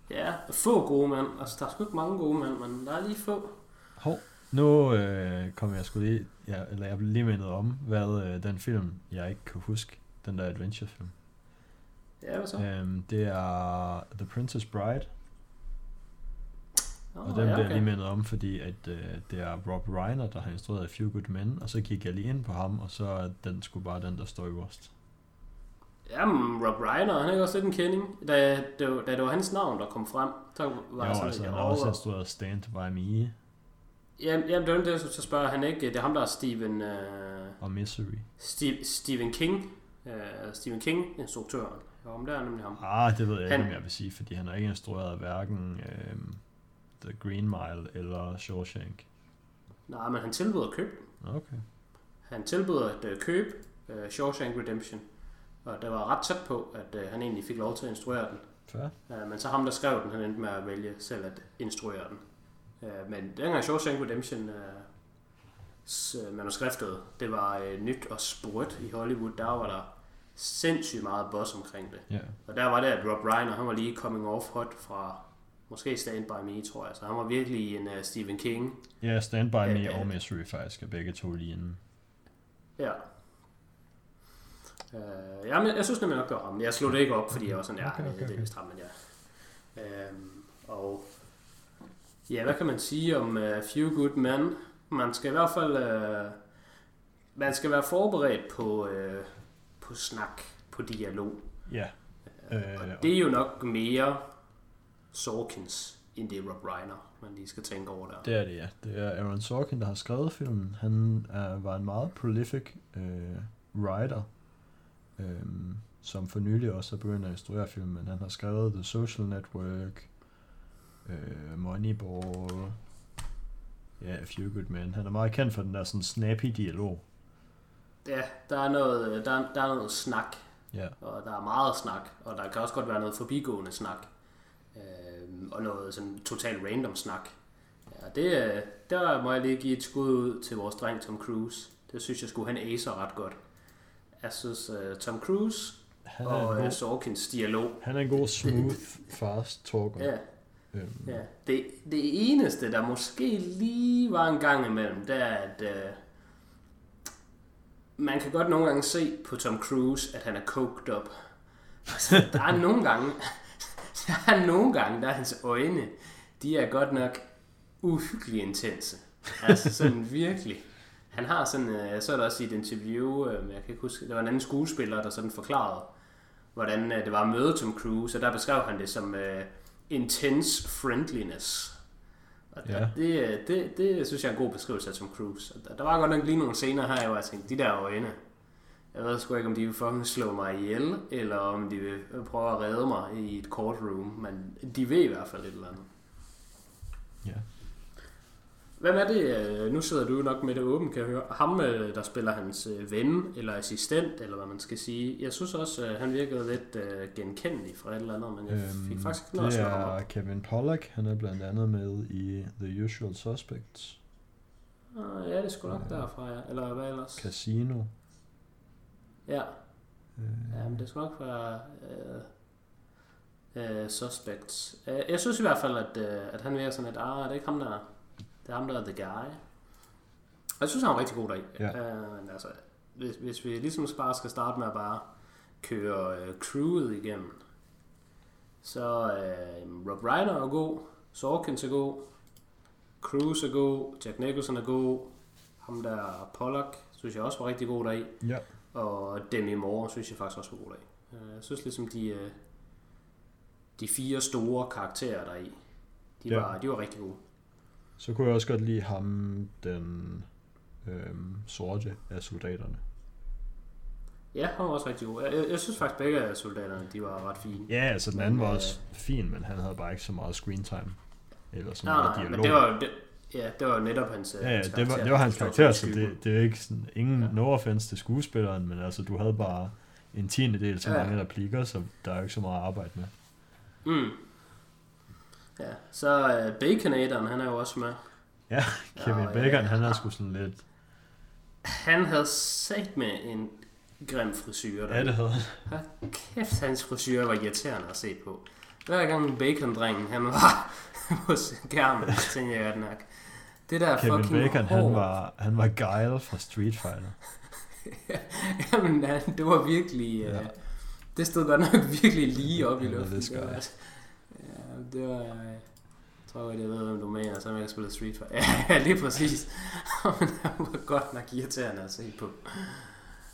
Ja, få gode mænd. Altså, der er sgu ikke mange gode mænd, men der er lige få. Hov, nu øh, kommer jeg skulle lige, ja, eller jeg blev lige mindet om, hvad øh, den film, jeg ikke kan huske, den der adventure-film. Ja, hvad så? Øhm, det er The Princess Bride, Nå, og den bliver jeg lige mindet om, fordi at øh, det er Rob Reiner, der har instrueret Few Good Men, og så gik jeg lige ind på ham, og så er den skulle bare den, der står øverst. Jamen, Rob Reiner, han er jo også lidt en kending. Da, da, da det var hans navn, der kom frem, så var Jo, sådan altså, han har også instrueret Stand By Me Jamen, jamen, det var det, jeg skulle spørge. Han er ikke, det er ham, der er Stephen, uh, og Misery. Steve, Stephen King. Uh, Stephen King, instruktøren. Jo, men det er nemlig ham. Ah, det ved jeg Han- ikke, om jeg vil sige, fordi han har ikke instrueret hverken øhm, The Green Mile eller Shawshank. Nej, men han tilbyder at købe. Okay. Han tilbyder at uh, købe uh, Shawshank Redemption. Og det var ret tæt på, at uh, han egentlig fik lov til at instruere den. Fair. Uh, men så ham, der skrev den, han endte med at vælge selv at instruere den. Uh, men dengang Shawshank Redemption s- uh, manuskriptet, det var uh, nyt og sprødt i Hollywood, der var der sindssygt meget buzz omkring det. Ja. Og der var det, at Rob Reiner, han var lige coming off hot fra måske Stand By Me, tror jeg. Så han var virkelig en uh, Stephen King. Ja, Stand By Me Øh, og Misery faktisk er begge to lige inden. Ja. Uh, jamen, jeg synes nemlig nok, det var ham. Jeg slog det ikke op, fordi jeg var sådan, ja, Okay, okay, det er okay. vist ham, men ja. Øhm, og ja, hvad kan man sige om uh, Few Good Men? Man skal i hvert fald, uh, man skal være forberedt på, uh, på snak, på dialog. Ja. Øh, Øh, og det er jo nok mere Sorkins, end det er Rob Reiner, man lige skal tænke over der. Det er det, ja. Det er Aaron Sorkin, der har skrevet filmen. Han er, var en meget prolific øh, writer, øh, som for nylig også er begyndt at instruere filmen. Han har skrevet The Social Network, øh, Moneyball, ja, A Few Good Men. Han er meget kendt for den der sådan snappy dialog. Ja, der er noget, der, der er noget snak, Ja, og der er meget snak, og der kan også godt være noget forbigående snak, øh, og noget sådan totalt random snak. Ja, det, øh, der må jeg lige give et skud ud til vores dreng Tom Cruise. Det synes jeg skulle han acer ret godt. Jeg synes, uh, Tom Cruise han er, og uh, god, Sorkins dialog, han er en god smooth, fast talker. ja, Øhm, Ja, det, det eneste, der måske lige var en gang imellem, det er, at øh, man kan godt nogle gange se på Tom Cruise, at han er coked up. Altså, der er nogle gange, der er nogle gange, der er hans øjne, de er godt nok uhyggelig intense. Altså sådan virkelig. Han har sådan, øh, jeg så det også i et interview, øh, jeg kan ikke huske, det var en anden skuespiller, der sådan forklarede, hvordan øh, det var at møde Tom Cruise, og der beskrev han det som uh, intense friendliness. Og Ja. det, øh, det, det synes jeg er en god beskrivelse af Tom Cruise. Og der, der var godt nok lige nogle scener her, hvor jeg tænkte, de der øjne, jeg ved sgu ikke, om de vil fucking slå mig ihjel, eller om de vil prøve at redde mig i et courtroom, men de ved i hvert fald et eller andet. ja. Hvem er det? øh, Nu sidder du nok med det åbent, kan jeg høre. Ham, øh, der spiller hans øh, ven, eller assistent, eller hvad man skal sige. Jeg synes også, at han virkede lidt øh, genkendelig fra et eller andet, men jeg fik faktisk ikke noget at Øhm, det er Kevin Pollak, han er blandt andet med i The Usual Suspects, Ah, ja, det er sgu nok Ja. derfra, ja. Eller hvad ellers? Casino. Ja, Øh, ja men det skal nok være øh, øh, suspects. Øh, jeg synes i hvert fald, at, øh, at han virker sådan lidt, ah, det er ikke ham der, det er ham der er the guy. Og jeg synes, han er rigtig god deri. Ja. Men altså, hvis, hvis vi ligesom bare skal starte med at bare køre øh, crewet igennem, så øh, Rob Reiner er god, Sorkins er god, Cruise er god, Jack Nicholson er god, ham der Pollock, synes jeg også var rigtig god deri. ja, Og Demi Moore synes jeg faktisk også var god. Øh, Jeg synes ligesom, de, de fire store karakterer der i, de, Ja. var, de var rigtig gode. Så kunne jeg også godt lide ham, den øhm, sorte af soldaterne. Ja, han var også rigtig god. Jeg, jeg, jeg synes faktisk, begge af soldaterne, de var ret fine. Ja, altså den anden Men, var øh, også fin, men han havde bare ikke så meget screen time. Eller så meget nej, dialog. men det var det, ja, det var netop hans, øh, Ja, ja, hans det var, det var hans karakter, så det, det er ikke sådan, ingen ja. no offense til skuespilleren, men altså, du havde bare en tiende del så Ja. mange replikker, så der er jo ikke så meget at arbejde med. Mm. Ja, så øh, Baconatoren, han er jo også med. Ja, Kevin ja, Bacon, han ja. er sgu sådan lidt... Han havde sat med en grim frisyr. Der. Ja, det havde han. Kæft, hans frisyr var irriterende at se på. Hver gang bacon-drengen, han var på skærmen, så tænkte jeg godt nok. Det der Kevin fucking Bacon, hår. han var, han var Guile fra Street Fighter. Jamen, han- det var virkelig... Ja. Ja. det stod godt nok virkelig lige op i luften. det var, jeg. Det var... Jeg tror godt, jeg ved, hvem du mener, så jeg kan spille Street Fighter. Ja, lige præcis. Men han var godt nok irriterende at se på.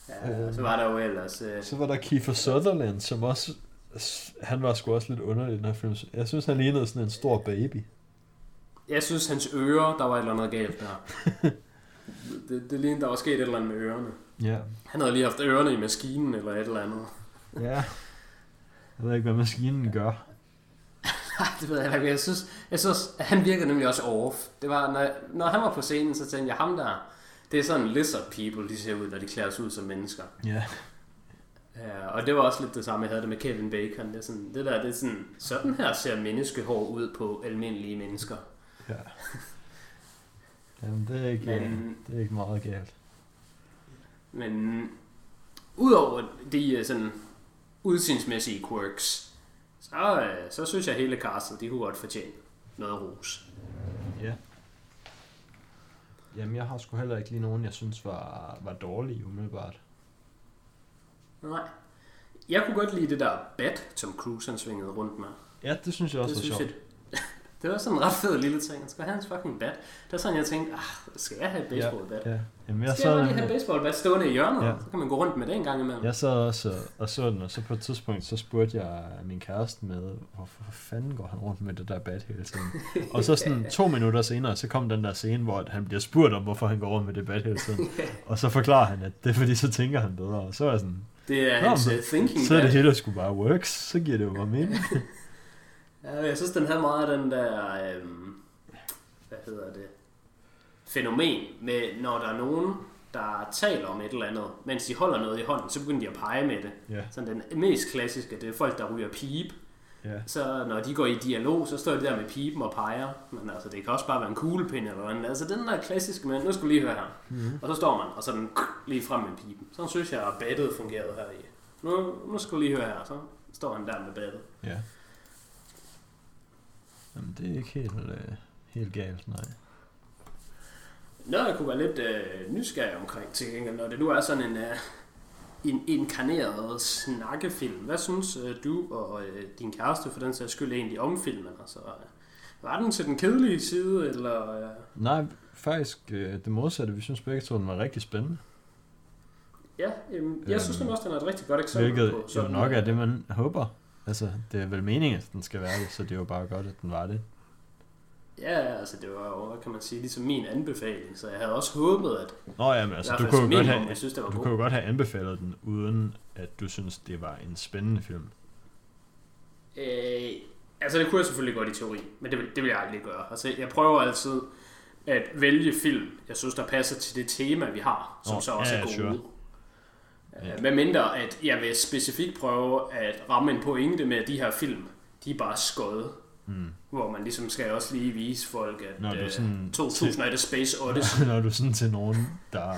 Ja, Øh. så var der jo ellers... Øh, Så var der Kiefer Sutherland, som også... Han var sgu også lidt underlig i den her film. Jeg synes, han lignede sådan en stor baby. jeg synes, hans ører, der var et eller andet galt der. det, det lignede, der var sket et eller andet med ørerne. Ja. Han havde lige haft ørerne i maskinen eller et eller andet. Ja. Jeg ved ikke, hvad maskinen gør. Nej, det ved jeg ikke. Jeg synes, jeg synes, at han virkede nemlig også off. Det var, når, når han var på scenen, så tænkte jeg, ham der, det er sådan lizard people, de ser ud, når de klæder sig ud som mennesker. Ja. Ja, og det var også lidt det samme, jeg havde det med Kevin Bacon. Det er sådan, det der, det er sådan, sådan her ser menneskehår ud på almindelige mennesker. Ja. Jamen, det er ikke, Men- Men... det er ikke meget galt. Men udover de øh, sådan udseendsmæssige quirks, så, øh, så synes jeg, at hele castet, de kunne godt fortjene noget ros. Ja. Jamen, jeg har sgu heller ikke lige nogen, jeg synes var, var dårlige umiddelbart. Nej. Jeg kunne godt lide det der bat, som Cruise han svingede rundt med. Ja, det synes jeg også det var synes sjovt. jeg, det var sådan en ret fed lille ting. Han skal have hans fucking bat. Det er sådan, jeg tænkte, ah, skal jeg have et baseballbat? Ja, Jamen, jeg Skal jeg bare lige sad, have et baseballbat stående i hjørnet? Ja. Så kan man gå rundt med det en gang imellem. jeg sad også og- så den, og så på et tidspunkt, så spurgte jeg min kæreste med, hvorfor fanden går han rundt med det der bat hele tiden? Og så sådan to minutter senere, så kom den der scene, hvor han bliver spurgt om, hvorfor han går rundt med det bat hele tiden. Og så forklarer han, at det er fordi, så tænker han bedre. Og så er jeg sådan, Det er Nå, hans men uh, thinking så er det hele sgu bare works, så giver det jo bare mening. Ja, jeg synes, den havde meget af den der, øhm, hvad hedder det, fænomen med, når der er nogen, der taler om et eller andet, mens de holder noget i hånden, så begynder de at pege med det. Ja, Sådan den mest klassiske, det er folk, der ryger pipe. ja. Så når de går i dialog, så står de der med pipen og peger. Men altså, det kan også bare være en kuglepind eller noget andet. Altså, den der klassiske med, nu skal du lige høre her. Mm-hmm. Og så står man, og så den lige frem med pipen. Så synes jeg, at battet fungerede her i. Nu, nu skal du lige høre her, så står han der med battet. Ja. Jamen, det er ikke helt, øh, helt galt, nej. Noget, jeg kunne være lidt øh, nysgerrig omkring til gengæld, når det nu er sådan en, øh, en inkarneret snakkefilm. Hvad synes øh, du og øh, din kæreste for den sags skyld egentlig om filmen? Altså, øh, var den til den kedelige side, eller... Øh, Nej, faktisk øh, det modsatte. Vi synes begge to, den var rigtig spændende. ja, øh, jeg synes Øhm, nemlig også, den er et rigtig godt eksempel Hvilket på sådan, nok er øh, det, man håber. Altså, det er vel meningen, at den skal være det, så det er jo bare godt, at den var det. Ja, altså det var jo, kan man sige, ligesom min anbefaling, så jeg havde også håbet, at Nå ja, men altså, du kunne, godt have, jeg synes, det var du godt. kunne godt have anbefalet den, uden at du synes, det var en spændende film. Øh, altså det kunne jeg selvfølgelig godt i teori, men det vil, det vil jeg aldrig gøre. Altså jeg prøver altid at vælge film, jeg synes, der passer til det tema, vi har, som Nå, så også ja, er gode. sure. Øh. Med mindre, at jeg vil specifikt prøve at ramme en pointe med, at de her film, de er bare skøde. Mm. Hvor man ligesom skal også lige vise folk, at Når du øh, sådan 2001 A Space Odyssey, Når du sådan til nogen, der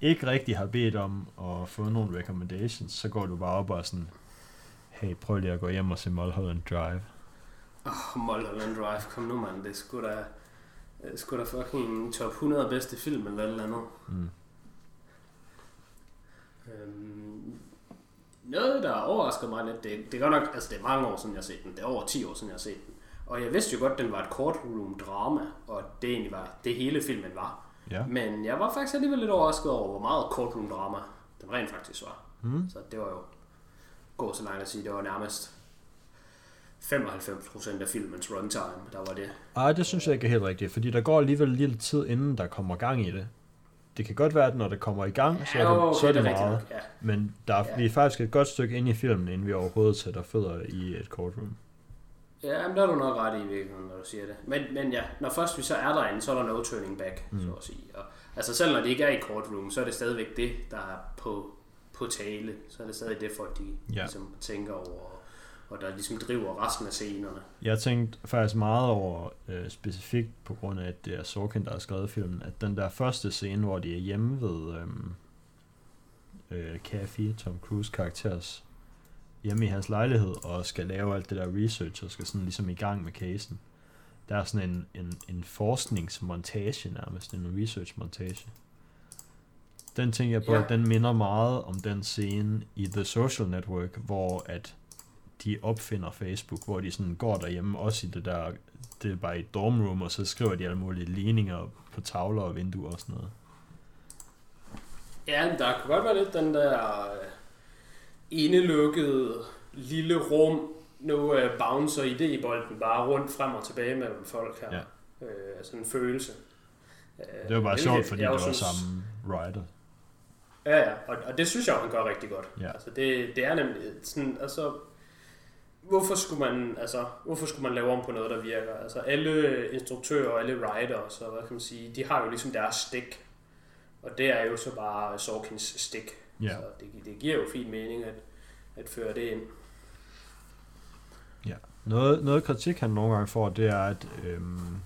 ikke rigtig har bedt om at få nogle recommendations, så går du bare op og sådan, hey, prøv lige at gå hjem og se Mulholland Drive. oh, Mulholland Drive, kom nu mand, det er sgu da, det er sgu da fucking top 100 bedste film eller et eller andet. Mm. Øhm, noget, der overraskede mig lidt, det, det er godt nok, altså det er mange år siden, jeg har set den. Det er over 10 år siden, jeg har set den. Og jeg vidste jo godt, at den var et courtroom drama, og det egentlig var det hele filmen var. Ja. Men jeg var faktisk alligevel lidt overrasket over, hvor meget courtroom drama den rent faktisk var. Mm. Så det var jo, gå så langt at sige, det var nærmest 95% af filmens runtime, der var det. Ej, det synes jeg ikke er helt rigtigt, fordi der går alligevel lidt tid, inden der kommer gang i det. Det kan godt være, at når det kommer i gang, så er det, Ja, okay, så er det rigtigt meget. nok, Ja. Men der er, Ja. vi er faktisk et godt stykke inde i filmen, inden vi overhovedet sætter fødder i et courtroom. Ja, men der er du nok ret i virkeligheden, når du siger det. Men, men ja, når først vi så er derinde, så er der no turning back, mm. så at sige. Og, altså selv når de ikke er i courtroom, så er det stadigvæk det, der er på, på tale. Så er det stadig det, folk de Ja. ligesom tænker over, og, der ligesom driver resten af scenerne. Jeg tænkte faktisk meget over, øh, specifikt på grund af, at det er Sorkin, der har skrevet filmen, at den der første scene, hvor de er hjemme ved øhm, øh, Kathy, Tom Cruise karakters, hjemme i hans lejlighed, og skal lave alt det der research, og skal sådan ligesom i gang med casen. Der er sådan en, en, en forskningsmontage nærmest, en research-montage. Den tænker jeg på, Ja. at den minder meget om den scene i The Social Network, hvor at de opfinder Facebook, hvor de sådan går derhjemme, også i det der, det er bare i et dormroom, og så skriver de alle mulige ligninger på tavler og vinduer og sådan noget. Ja, men der kan godt være lidt den der øh, indelukkede lille rum. Nu øh, bouncer idébolden bare rundt frem og tilbage mellem folk her. Ja. Øh, altså en følelse. Øh, Det var bare hvilket sjovt, fordi det var synes- samme writer. Ja, ja, og, og det synes jeg, han gør rigtig godt. Ja. Altså, det, det er nemlig sådan, altså, hvorfor skulle man, altså, hvorfor skulle man lave om på noget, der virker? Altså, alle instruktører og alle writers, så hvad kan man sige, de har jo ligesom deres stik. Og det er jo så bare Sorkins stik. Ja. Så det, det giver jo fin mening at, at føre det ind. Noget, noget kritik, han nogle gange får, det er, at øhm,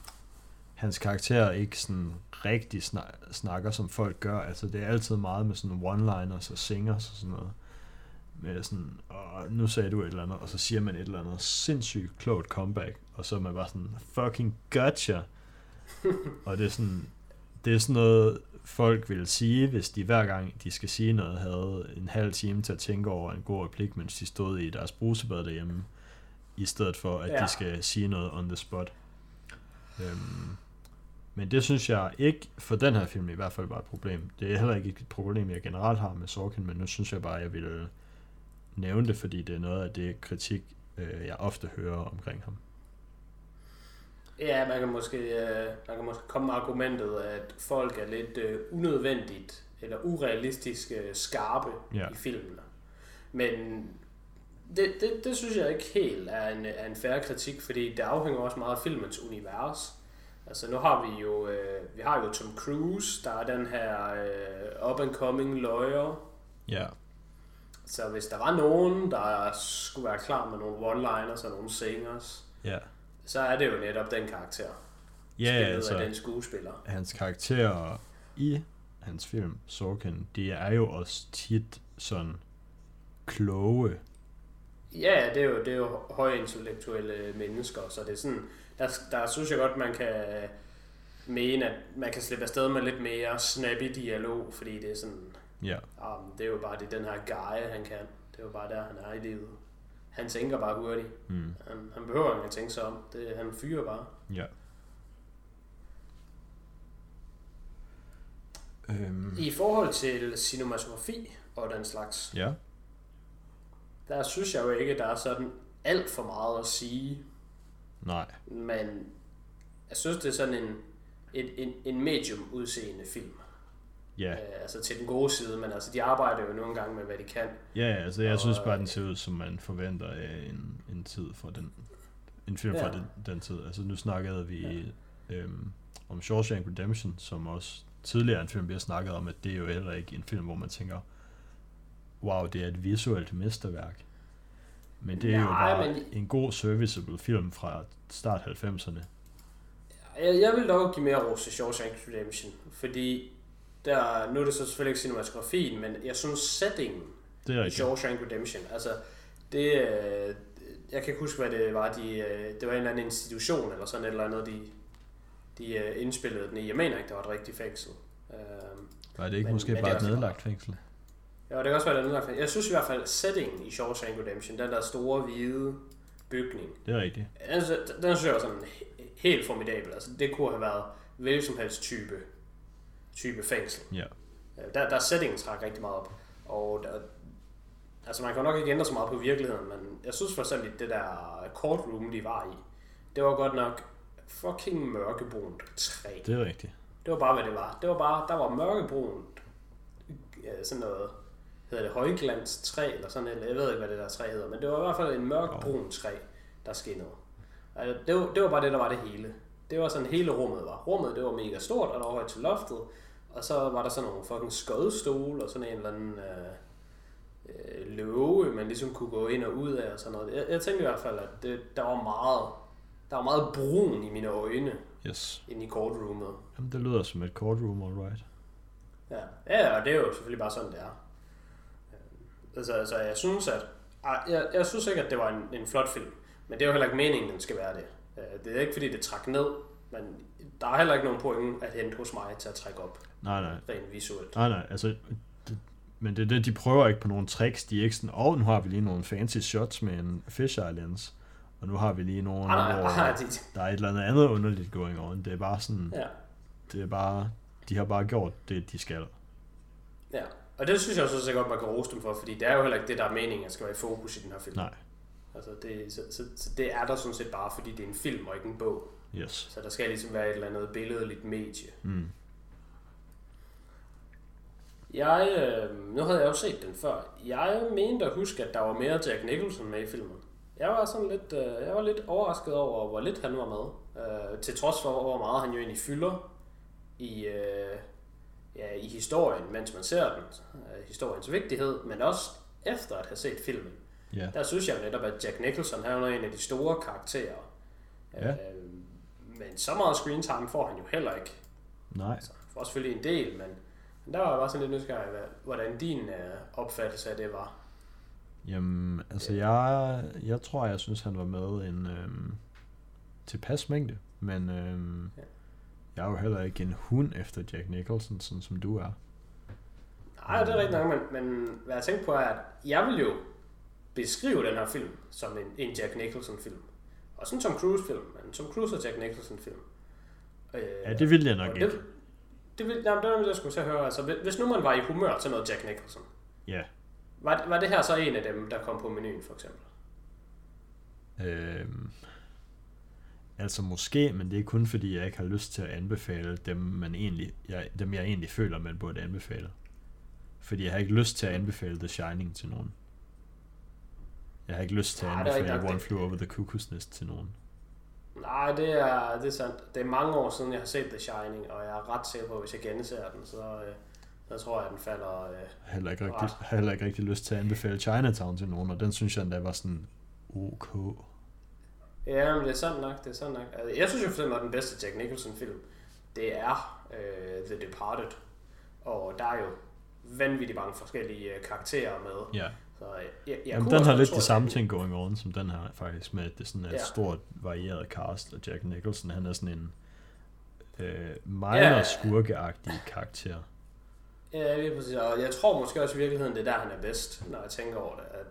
hans karakter ikke sådan rigtig snak, snakker, som folk gør. Altså, det er altid meget med sådan one-liners og singers og sådan noget. Med sådan, og nu sagde du et eller andet, og så siger man et eller andet sindssygt klogt comeback, og så er man bare sådan, fucking gotcha. og det er sådan, det er sådan noget, folk vil sige, hvis de hver gang de skal sige noget, havde en halv time til at tænke over en god replik, mens de stod i deres brusebad derhjemme i stedet for, at ja. Ja. de skal sige noget on the spot. Øhm, men det synes jeg ikke, for den her film i hvert fald var et problem. Det er heller ikke et problem, jeg generelt har med Sorkin, men nu synes jeg bare, at jeg ville nævne det, fordi det er noget af det kritik, øh, jeg ofte hører omkring ham. Ja, man kan måske, øh, man kan måske komme med argumentet, at folk er lidt øh, unødvendigt eller urealistisk øh, skarpe Ja. i filmene. Men det, det, det synes jeg ikke helt er en, er en færre kritik, fordi det afhænger også meget af filmens univers. Altså nu har vi jo, øh, vi har jo Tom Cruise, der er den her øh, up-and-coming lawyer. Ja. Så hvis der var nogen, der skulle være klar med nogle one-liners og nogle singers, Ja. så er det jo netop den karakter. Ja, altså, af den skuespiller. hans karakterer i hans film, Sorkin, de er jo også tit sådan kloge. Ja, det er jo, det er jo højintellektuelle mennesker, så det er sådan, der, der synes jeg godt, man kan mene, at man kan slippe afsted med lidt mere snappy dialog, fordi det er sådan, Ja. um, det er jo bare det, den her guy, han kan. Det er jo bare der, han er i livet. Han tænker bare hurtigt. Mm. Han, han behøver ikke at tænke sig om. Det, han fyrer bare. Ja. Øhm, I forhold til cinematografi og den slags, ja. der synes jeg jo ikke, der er sådan alt for meget at sige. Nej. Men jeg synes, det er sådan en, en, en, en medium udseende film. Ja. Øh, altså til den gode side, men altså de arbejder jo nogle gange med, hvad de kan. Ja, ja, altså jeg Og, synes bare, øh, den ser ud, som man forventer af en, en tid fra den, en film fra Ja. den, den tid. Altså nu snakkede vi øhm, om Shawshank Redemption, som også tidligere er en film, vi har snakket om, at det er jo heller ikke en film, hvor man tænker, wow, det er et visuelt mesterværk. Men det er jo Nej, bare men- en god serviceable film fra start 90'erne. Jeg, jeg vil dog give mere ros til Shawshank Redemption, fordi der, nu er det så selvfølgelig ikke cinematografien, men jeg synes settingen Det er i. Shawshank Redemption, altså det, øh, jeg kan ikke huske, hvad det var, de, øh, det var en eller anden institution eller sådan et eller andet, de, de øh, indspillede den i. Jeg mener ikke, det var et rigtigt fængsel. Øh, Var det ikke Men- måske men bare et nedlagt fængsel? Ja, det kan også være det andet. Jeg synes i hvert fald, settingen i Shawshank Redemption, den der store hvide bygning, Det er rigtigt. den, den synes jeg var sådan he- helt formidabel. Altså, det kunne have været hvilken som helst type, type fængsel. Ja. Øh, Der, der er settingen træk rigtig meget op. Og der, altså man kan nok ikke ændre så meget på virkeligheden, men jeg synes for eksempel, det der courtroom, de var i, det var godt nok fucking mørkebrunt træ. Det er rigtigt. Det var bare, hvad det var. Det var bare, der var mørkebrunt, ja, sådan noget, hedder det højglans træ, eller sådan noget, jeg ved ikke, hvad det der træ hedder, men det var i hvert fald en mørkbrun træ, der skinnede. Altså, det, var, det var bare det, der var det hele. Det var sådan, hele rummet var. Rummet, det var mega stort, og der var højt til loftet, og så var der sådan nogle fucking skodstole, og sådan en eller anden øh, øh, låge, man ligesom kunne gå ind og ud af, og sådan noget. Jeg, jeg tænkte i hvert fald, at det, der var meget, der var meget brun i mine øjne, Yes. inde i courtroomet. Jamen, det lyder som et courtroom, alright. Ja, ja og det er jo selvfølgelig bare sådan, det er. Øh, Altså, altså jeg synes, at... Jeg, jeg synes ikke, at det var en, en flot film. Men det er jo heller ikke meningen, den skal være det. Øh, Det er ikke, fordi det træk ned, men der er heller ikke nogen point at hente hos mig til at trække op, Nej, nej. rent visuelt. Nej, nej, altså... Det, men det er det, de prøver ikke på nogle tricks. De er ikke sådan, åh, oh, nu har vi lige nogle fancy shots med en fisheye lens. Og nu har vi lige nogle, nej, hvor nej, de, der er et eller andet andet underligt going on. Det er bare sådan, ja. det er bare, de har bare gjort det, de skal. Ja, og det synes jeg også så godt, man kan rose dem for, fordi det er jo heller ikke det, der er meningen, at skal være i fokus i den her film. Nej. Altså det, så, så, så det er der sådan set bare, fordi det er en film og ikke en bog. Yes. Så der skal ligesom være et eller andet billedligt medie. Mm. Jeg, øh, nu havde jeg jo set den før. Jeg mente at huske, at der var mere Jack Nicholson med i filmen. Jeg var sådan lidt, øh, jeg var lidt overrasket over, hvor lidt han var med. Øh, til trods for, hvor meget han jo egentlig fylder i, øh, ja, i historien, mens man ser den. Øh, historiens vigtighed, men også efter at have set filmen. Ja. Der synes jeg netop, at Jack Nicholson han er en af de store karakterer. Ja. Øh, men så meget screen time får han jo heller ikke. Nej. Altså, får selvfølgelig en del, men, men der var jeg bare sådan lidt nysgerrig, hvad- hvordan din øh, opfattelse af det var. Jamen, altså jeg, jeg tror, jeg synes, han var med en øhm, tilpas mængde. Men øhm, Ja. jeg er jo heller ikke en hund efter Jack Nicholson, sådan som du er. Nej, det er rigtigt nok, men, men hvad jeg tænkte på er, at jeg vil jo beskrive den her film som en, en Jack Nicholson-film. Også en Tom Cruise-film, men Tom Cruise og Jack Nicholson-film. Øh, Ja, det ville jeg nok og ikke. Det, det, vil, nej, det det, jeg skulle til at høre. Altså, hvis- nu man var i humør til noget Jack Nicholson, Ja. var, var det her så en af dem, der kom på menuen, for eksempel? Øhm, altså måske, men det er kun fordi, jeg ikke har lyst til at anbefale dem, man egentlig, jeg, dem jeg egentlig føler, man burde anbefale. Fordi jeg har ikke lyst til at anbefale The Shining til nogen. Jeg har ikke lyst til at anbefale nok One. Flew Over the Cuckoo's Nest til nogen. Nej, det er, det er sandt. Det er mange år siden, jeg har set The Shining, og jeg er ret sikker på, at hvis jeg genser den, så, øh, så tror jeg, at den falder... Øh, heller ikke rigtig, Ret. heller ikke rigtig lyst til at anbefale Chinatown til nogen, og den synes jeg endda var sådan ok. Ja, men det er sandt nok, det er sandt nok. Altså, jeg synes jo for eksempel, at den bedste Jack Nicholson-film, det er øh, The Departed. Og der er jo vanvittigt mange forskellige øh, karakterer med. Ja. Så jeg, jeg, jeg Jamen, den har lidt de samme ting going on, som den her faktisk, med at det sådan er et Ja. stort varieret cast, og Jack Nicholson, han er sådan en øh, minor Ja. skurkeagtig karakter. Ja, lige præcis. Og jeg tror måske også i virkeligheden, det er der, han er bedst, når jeg tænker over det. At,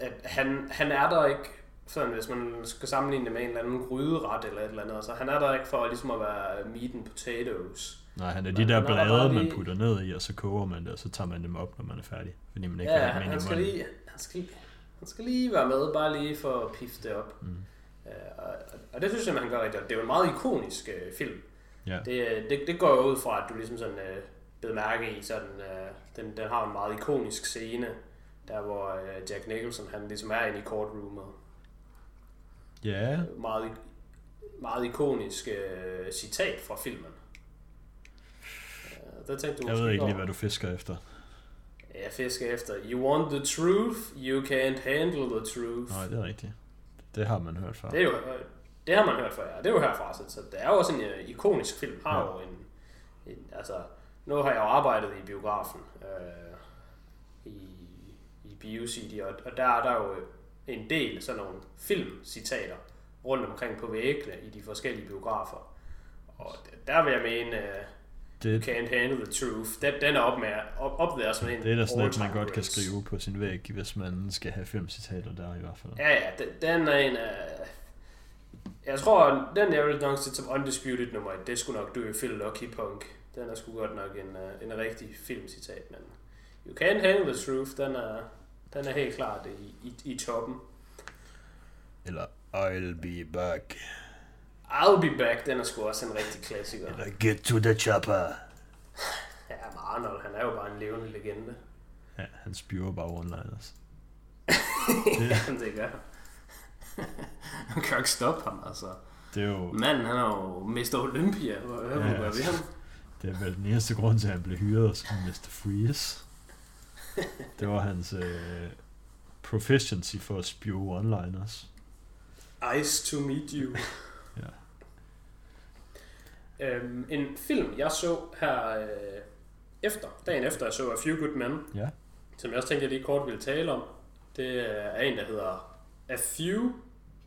at, at han, han er der ikke, sådan hvis man skal sammenligne det med en eller anden gryderet eller et eller andet. Altså, han er der ikke for ligesom at være meat and potatoes. Nej, han er Men de er der blade, man putter ned i, og så koger man det, og så tager man dem op, når man er færdig. Fordi man ikke Ja, han, han, skal lige, han, skal, lige- han skal lige være med, bare lige for at pifte det op. Mm. Øh, og, og det synes jeg, man gør rigtigt. godt. Det er jo en meget ikonisk øh, film. Ja. Det, øh, det, det går jo ud fra, at du ligesom sådan øh, bed mærke i, sådan, øh, den, den har en meget ikonisk scene, der hvor øh, Jack Nicholson, han ligesom er inde i courtroomet. Ja, Meget, ik- meget ikonisk øh, citat fra filmen. Øh, der tænkte du jeg ved ikke lige, hvad du fisker efter. Jeg fisker efter. You want the truth, you can't handle the truth. Nej, det er rigtigt. Det har man hørt før. Det er jo, øh, det har man hørt før, ja. Det er jo herfra, så, så det er jo også en uh, ikonisk film. Har Ja. jo en, en, altså, nu har jeg jo arbejdet i biografen øh, i, i BioCity, og, og der er der jo en del sådan nogle filmcitater rundt omkring på væggene i de forskellige biografer. Og der vil jeg mene, uh, Det, can't handle the truth. Den, den er op, med, op, op der som en det er da sådan noget, man godt kan skrive på sin væg, hvis man skal have fem citater der i hvert fald. Ja, ja, den, den er en af... Jeg tror, den jeg vil nok sætte som undisputed nummer et, det skulle nok Do You Feel Lucky Punk. Den er sgu godt nok en, uh, en rigtig filmcitat, men You Can't Handle the Truth, den er, den er helt klart i, i, i toppen. Eller I'll be back. I'll Be Back, den er sgu også en rigtig klassiker. Eller get to the chopper. Ja, men Arnold, han er jo bare en levende legende. Ja, han spyver bare one-liners. Jamen, det gør han. Kan ikke stoppe ham, altså. Det er jo Manden, han er jo Mr. Olympia. Hvad Ja, ja, altså. det er vel den eneste grund til, at han blev hyret som Mr. Freeze. Det var hans øh, proficiency for at spyve one-liners. Ice to meet you. Ja. Øhm, en film, jeg så her øh, efter, dagen efter jeg så A Few Good Men, Ja. som jeg også tænkte, jeg lige kort ville tale om, det er en, der hedder A Few,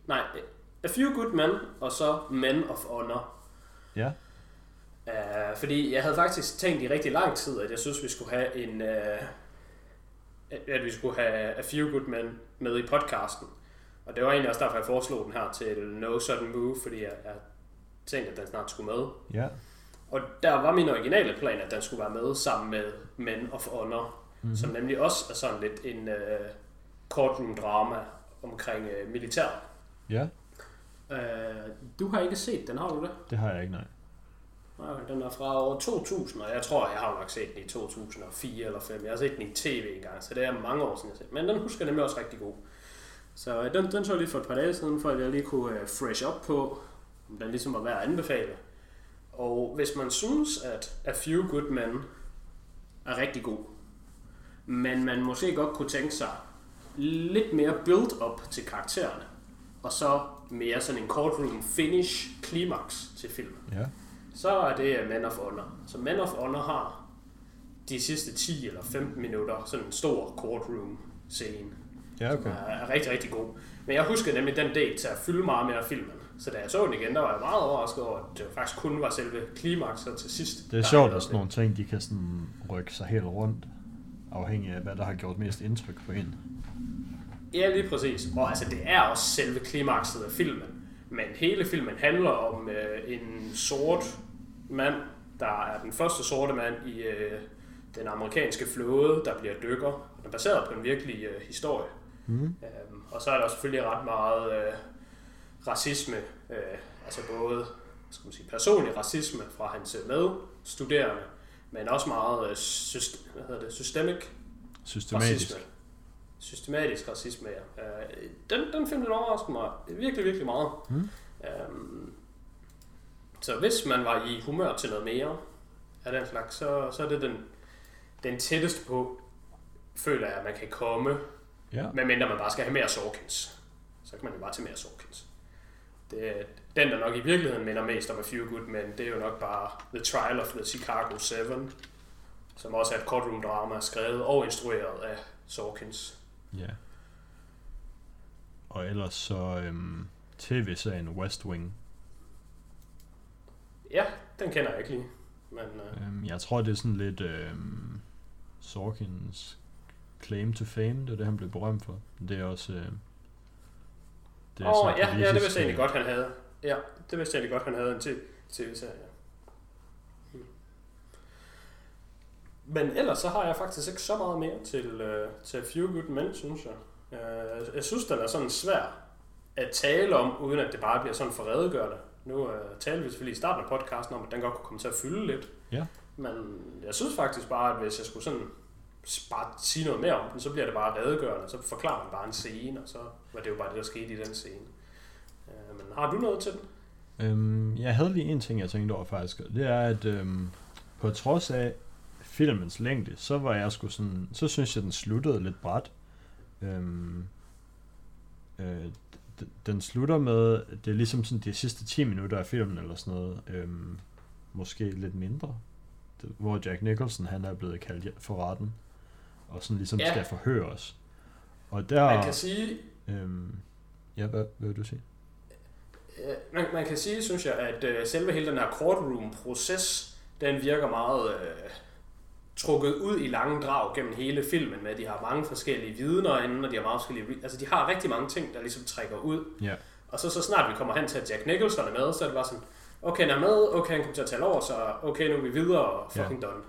nej, A Few Good Men, og så Men of Honor. Ja. Uh, fordi jeg havde faktisk tænkt i rigtig lang tid, at jeg synes, vi skulle have en... Uh, at, vi skulle have A Few Good Men med i podcasten. Og det var egentlig også derfor, jeg foreslog den her til No Sudden Move, fordi jeg, jeg tænkte, at den snart skulle med. Ja. Og der var min originale plan, at den skulle være med sammen med Men of Honor, mm-hmm. som nemlig også er sådan lidt en øh, courtroom drama omkring øh, militær. Ja, Øh, du har ikke set den, har du det? det har jeg ikke, nej. Nej, den er fra år 2000, og jeg tror, jeg har nok set den i 2004 eller 5. Jeg har set den i tv engang, så det er mange år siden, jeg har set. Men den husker jeg nemlig også rigtig god. Så øh, den, den så jeg lige for et par dage siden, for at jeg lige kunne øh, fresh op på, om den ligesom var værd at anbefale. Og hvis man synes, at A Few Good Men er rigtig god, men man måske godt kunne tænke sig lidt mere build-up til karaktererne, og så mere sådan en courtroom finish klimaks til filmen Ja, så er det Man of Honor. Så Man of Honor har de sidste 10 eller 15 minutter sådan en stor courtroom scene, ja som okay. er, er rigtig, rigtig god. Men jeg husker nemlig den del til at fylde meget mere af filmen. Så da jeg så den igen, der var jeg meget overrasket over, at det faktisk kun var selve klimakset til sidst. Det er sjovt, at sådan nogle ting, de kan sådan rykke sig helt rundt, afhængig af, hvad der har gjort mest indtryk på en. Ja, lige præcis. Og altså, det er også selve klimakset af filmen. Men hele filmen handler om øh, en sort mand, der er den første sorte mand i øh, den amerikanske flåde, der bliver dykker. Den er baseret på en virkelig øh, historie. Mm. Øhm, og så er der også selvfølgelig ret meget øh, racisme, øh, altså både skal man sige, personlig racisme fra hans øh, medstuderende, men også meget øh, syst- hvad hedder det, systemic Systematisk. Racisme. Systematisk racisme, ja. Øh, den, den film, den overraskede mig virkelig, virkelig meget. Mm. Øhm, så hvis man var i humør til noget mere af den slags, så, så er det den, den tætteste på, føler jeg, at man kan komme, Ja, medmindre man bare skal have mere Sorkins. Så kan man jo bare tage mere Sorkins. Det, den, der nok i virkeligheden minder mest om A Few Good Men, det er jo nok bare The Trial of the Chicago 7, som også er et courtroom drama, skrevet og instrueret af Sorkins. ja. Og ellers så øhm, tv-serien West Wing. Ja, den kender jeg ikke lige. Men øh, Øhm, jeg tror, det er sådan lidt øhm, Sorkins claim to fame, det er det, han blev berømt for. Det er også... Øh, det oh, sådan ja, ja, det politisk, vidste jeg egentlig øh, godt, han havde. Ja, det vidste jeg egentlig godt, han havde en tv-serie. Mm. Men ellers så har jeg faktisk ikke så meget mere til, øh, til Few Good Men, synes jeg. Øh, jeg synes, den er sådan svær at tale om, uden at det bare bliver sådan for redegørende. Nu øh, talte vi selvfølgelig i starten af podcasten om, at den godt kunne komme til at fylde lidt. Ja. Men jeg synes faktisk bare, at hvis jeg skulle sådan bare sige noget mere om den, så bliver det bare redegørende. Så forklarer man bare en scene, og så var det jo bare det, der skete i den scene. Øh, men har du noget til den? Øhm, jeg havde lige en ting, jeg tænkte over faktisk, og det er, at øhm, på trods af filmens længde, så var jeg sgu sådan, så synes jeg, den sluttede lidt bræt. Øhm, øh, den slutter med, det er ligesom sådan de sidste 10 minutter af filmen, eller sådan noget, øhm, måske lidt mindre, det, hvor Jack Nicholson, han er blevet kaldt for retten, og sådan ligesom Ja. skal forhøre os. Og der, Man kan sige, øhm, ja, hvad, hvad vil du sige? man, man kan sige, synes jeg, at øh, selve hele den her courtroom-proces, den virker meget øh, trukket ud i lange drag gennem hele filmen, med at de har mange forskellige vidner inden, og de har meget forskellige... Altså, de har rigtig mange ting, der ligesom trækker ud. Ja. Og så, så snart vi kommer hen til, at Jack Nicholson er med, så er det bare sådan, okay, han er med, okay, han kommer til at tale over, så okay, nu er vi videre, og fucking done.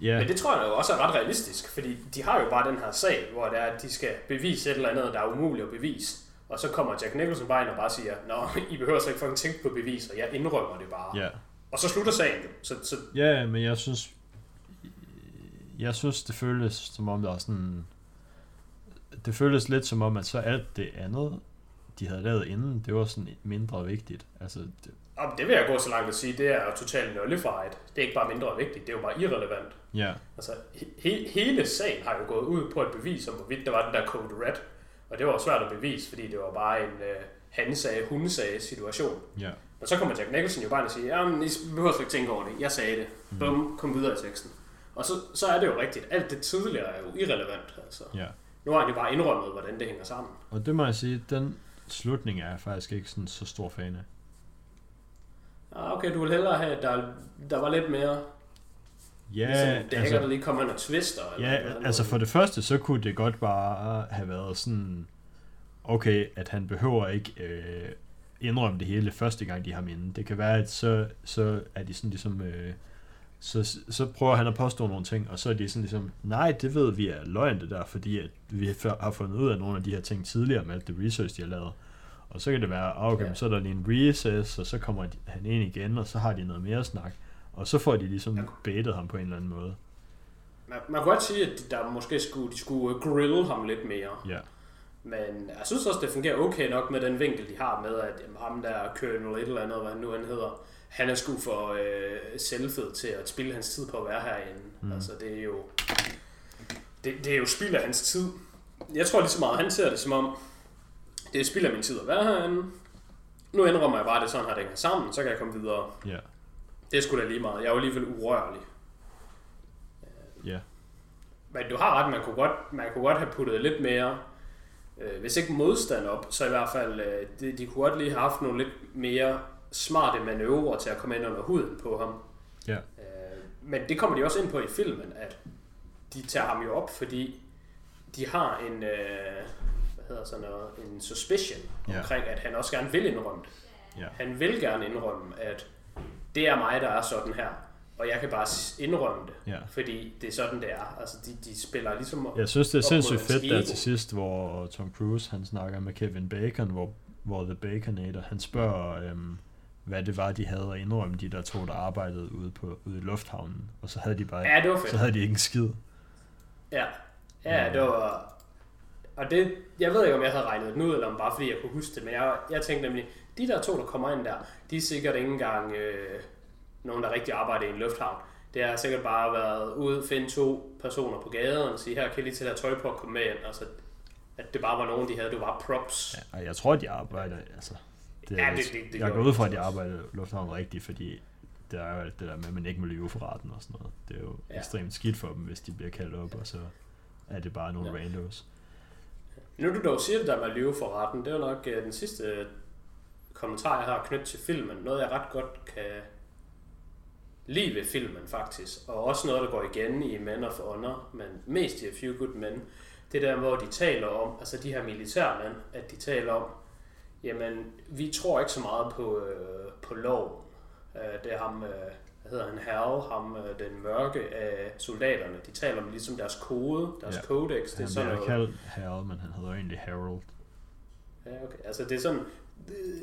Ja, Men det tror jeg jo også er ret realistisk, fordi de har jo bare den her sag, hvor det er, at de skal bevise et eller andet, der er umuligt at bevise. Og så kommer Jack Nicholson bare ind og bare siger, Nå, I behøver så ikke fucking tænke på beviser, jeg indrømmer det bare. ja. Og så slutter sagen. Så, så Ja, men jeg synes, jeg synes, det føles som om, der er sådan, det føles lidt som om, at så alt det andet, de havde lavet inden, det var sådan mindre vigtigt. Altså, det, og det vil jeg gå så langt at sige, det er totalt nullified. Det er ikke bare mindre vigtigt, det er jo bare irrelevant. ja, Altså, he- hele sagen har jo gået ud på et bevis om, hvorvidt der var den der code red. Og det var svært at bevise, fordi det var bare en øh, han sagde, hun sagde situation. ja, Men så kommer Jack Nicholson jo bare og siger, jamen, I behøver ikke tænke over det. Jeg sagde det. Bum, kom videre i teksten. Og så, så er det jo rigtigt. Alt det tidligere er jo irrelevant. Altså. ja. Nu har han jo bare indrømmet, hvordan det hænger sammen. Og det må jeg sige, den slutning er jeg faktisk ikke sådan så stor fan af. Ah, okay, du vil hellere have, at der, der var lidt mere... Ja, ligesom, det altså, der lige kommer og twister. Eller ja, noget. altså for det første, så kunne det godt bare have været sådan, okay, at han behøver ikke øh, indrømme det hele første gang, de har minde. Det kan være, at så, så er de sådan ligesom... Øh, så, så prøver han at påstå nogle ting, og så er de sådan ligesom, nej, det ved vi er løgn det der, fordi at vi har fundet ud af nogle af de her ting tidligere med alt det research, de har lavet. Og så kan det være, ah, okay, ja. så er der lige en recess, og så kommer han ind igen, og så har de noget mere snak. Og så får de ligesom ja. baitet ham på en eller anden måde. Man, man kan godt sige, at de, der måske skulle, de skulle grille ham lidt mere. Ja. Men jeg synes også, det fungerer okay nok med den vinkel, de har med, at jamen, ham der Colonel et eller andet, hvad han nu han hedder, han er sgu for øh, selvfed til at spille hans tid på at være herinde. Mm. Altså, det er jo... Det, det er jo spild af hans tid. Jeg tror lige så meget, han ser det som om, det er spild af min tid at være herinde. Nu indrømmer jeg bare, at det sådan har det sammen, så kan jeg komme videre. Ja. Yeah. Det er sgu da lige meget. Jeg er jo alligevel urørlig. Ja. Yeah. Men du har ret, man kunne godt, man kunne godt have puttet lidt mere, øh, hvis ikke modstand op, så i hvert fald, øh, de, de kunne godt lige have haft nogle lidt mere smarte manøvrer til at komme ind under huden på ham. Ja. Øh, men det kommer de også ind på i filmen, at de tager ham jo op, fordi de har en, øh, hvad hedder sådan noget, en suspicion ja. omkring, at han også gerne vil indrømme det. Ja. Han vil gerne indrømme, at det er mig, der er sådan her og jeg kan bare indrømme det, ja. fordi det er sådan, det er. Altså, de, de spiller ligesom Jeg synes, det er sindssygt fedt der til sidst, hvor Tom Cruise, han snakker med Kevin Bacon, hvor, hvor The Baconator, han spørger, øhm, hvad det var, de havde at indrømme, de der to, der arbejdede ude, på, ude i lufthavnen. Og så havde de bare ja, det var fedt. så havde de ikke en skid. Ja, ja, det var... Og det, jeg ved ikke, om jeg havde regnet den ud, eller om bare fordi jeg kunne huske det, men jeg, jeg tænkte nemlig, de der to, der kommer ind der, de er sikkert ikke engang øh, nogen, der rigtig arbejder i en lufthavn. Det har sikkert bare været ude finde to personer på gaden og sige, her kan I lige tage der tøj på at komme med ind. Altså, at det bare var nogen, de havde, det var props. Ja, og jeg tror, de arbejder, altså, det, ja, det, det, det jeg går ud fra, at de arbejder lufthavnen rigtigt, fordi det er jo alt det der med, at man ikke må lyve for retten og sådan noget. Det er jo ja. ekstremt skidt for dem, hvis de bliver kaldt op, og så er det bare nogle ja. randos. Nu du dog siger det der med at lyve for retten, det er jo nok uh, den sidste kommentar, jeg har knyttet til filmen. Noget, jeg ret godt kan lide ved filmen faktisk, og også noget, der går igen i Men of Honor, men mest i A Few Good Men, det der, hvor de taler om, altså de her militærmænd, at de taler om, jamen, vi tror ikke så meget på, øh, på lov. Øh, det er ham, øh, hvad hedder han, Hal, ham, øh, den mørke af soldaterne. De taler om ligesom deres kode, deres ja. codex. Det er sådan noget... kaldt Hal, men han hedder egentlig Harold. Ja, okay. Altså det er sådan,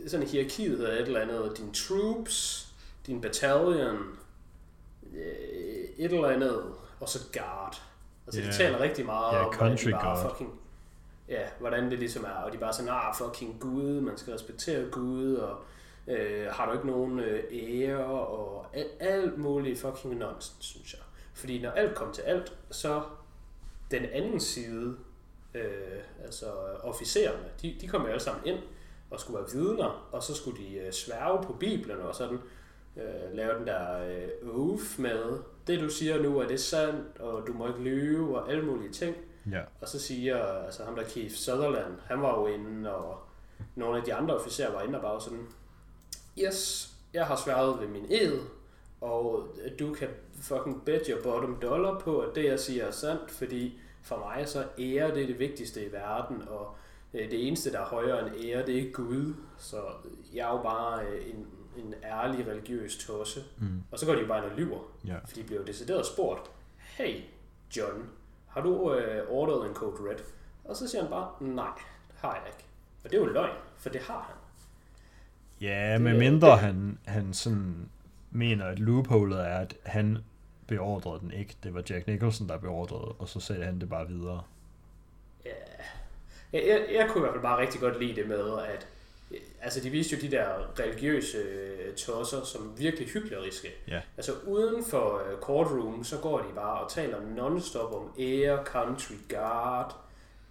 sådan hierarkiet hedder et eller andet, din troops, din battalion, øh, et eller andet, og så guard. Altså, yeah. de taler rigtig meget yeah, om, country de bare fucking, ja, hvordan det ligesom er, og de bare sådan, ah, fucking Gud, man skal respektere Gud, og øh, har du ikke nogen øh, ære, og alt, alt muligt fucking nonsens, synes jeg. Fordi når alt kom til alt, så den anden side, øh, altså officererne, de, de kom jo alle sammen ind og skulle være vidner, og så skulle de øh, sværge på Bibelen og sådan øh, lave den der øh, oath med, det du siger nu, er det sandt, og du må ikke lyve, og alle mulige ting. Ja. Og så siger, altså ham der Keith Sutherland, han var jo inde, og nogle af de andre officerer var inde og bare sådan, yes, jeg har sværet ved min ed, og du kan fucking bet your bottom dollar på, at det jeg siger er sandt, fordi for mig så ære det er det vigtigste i verden, og øh, det eneste, der er højere end ære, det er Gud. Så jeg er jo bare øh, en en ærlig religiøs tosse. Mm. Og så går de jo bare ind og lyver. Ja. For de bliver jo decideret spurgt, hey John, har du øh, ordret en Code Red? Og så siger han bare, nej, det har jeg ikke. Og det er jo løgn, for det har han. Ja, det, med mindre det, han, han sådan mener, at loopholet er, at han beordrede den ikke. Det var Jack Nicholson, der beordrede, og så sagde han det bare videre. Ja, jeg, jeg, jeg kunne i hvert fald bare rigtig godt lide det med, at altså de viste jo de der religiøse øh, tosser som virkelig hykleriske. Ja. Altså uden for uh, courtroom, så går de bare og taler non-stop om air, country, guard,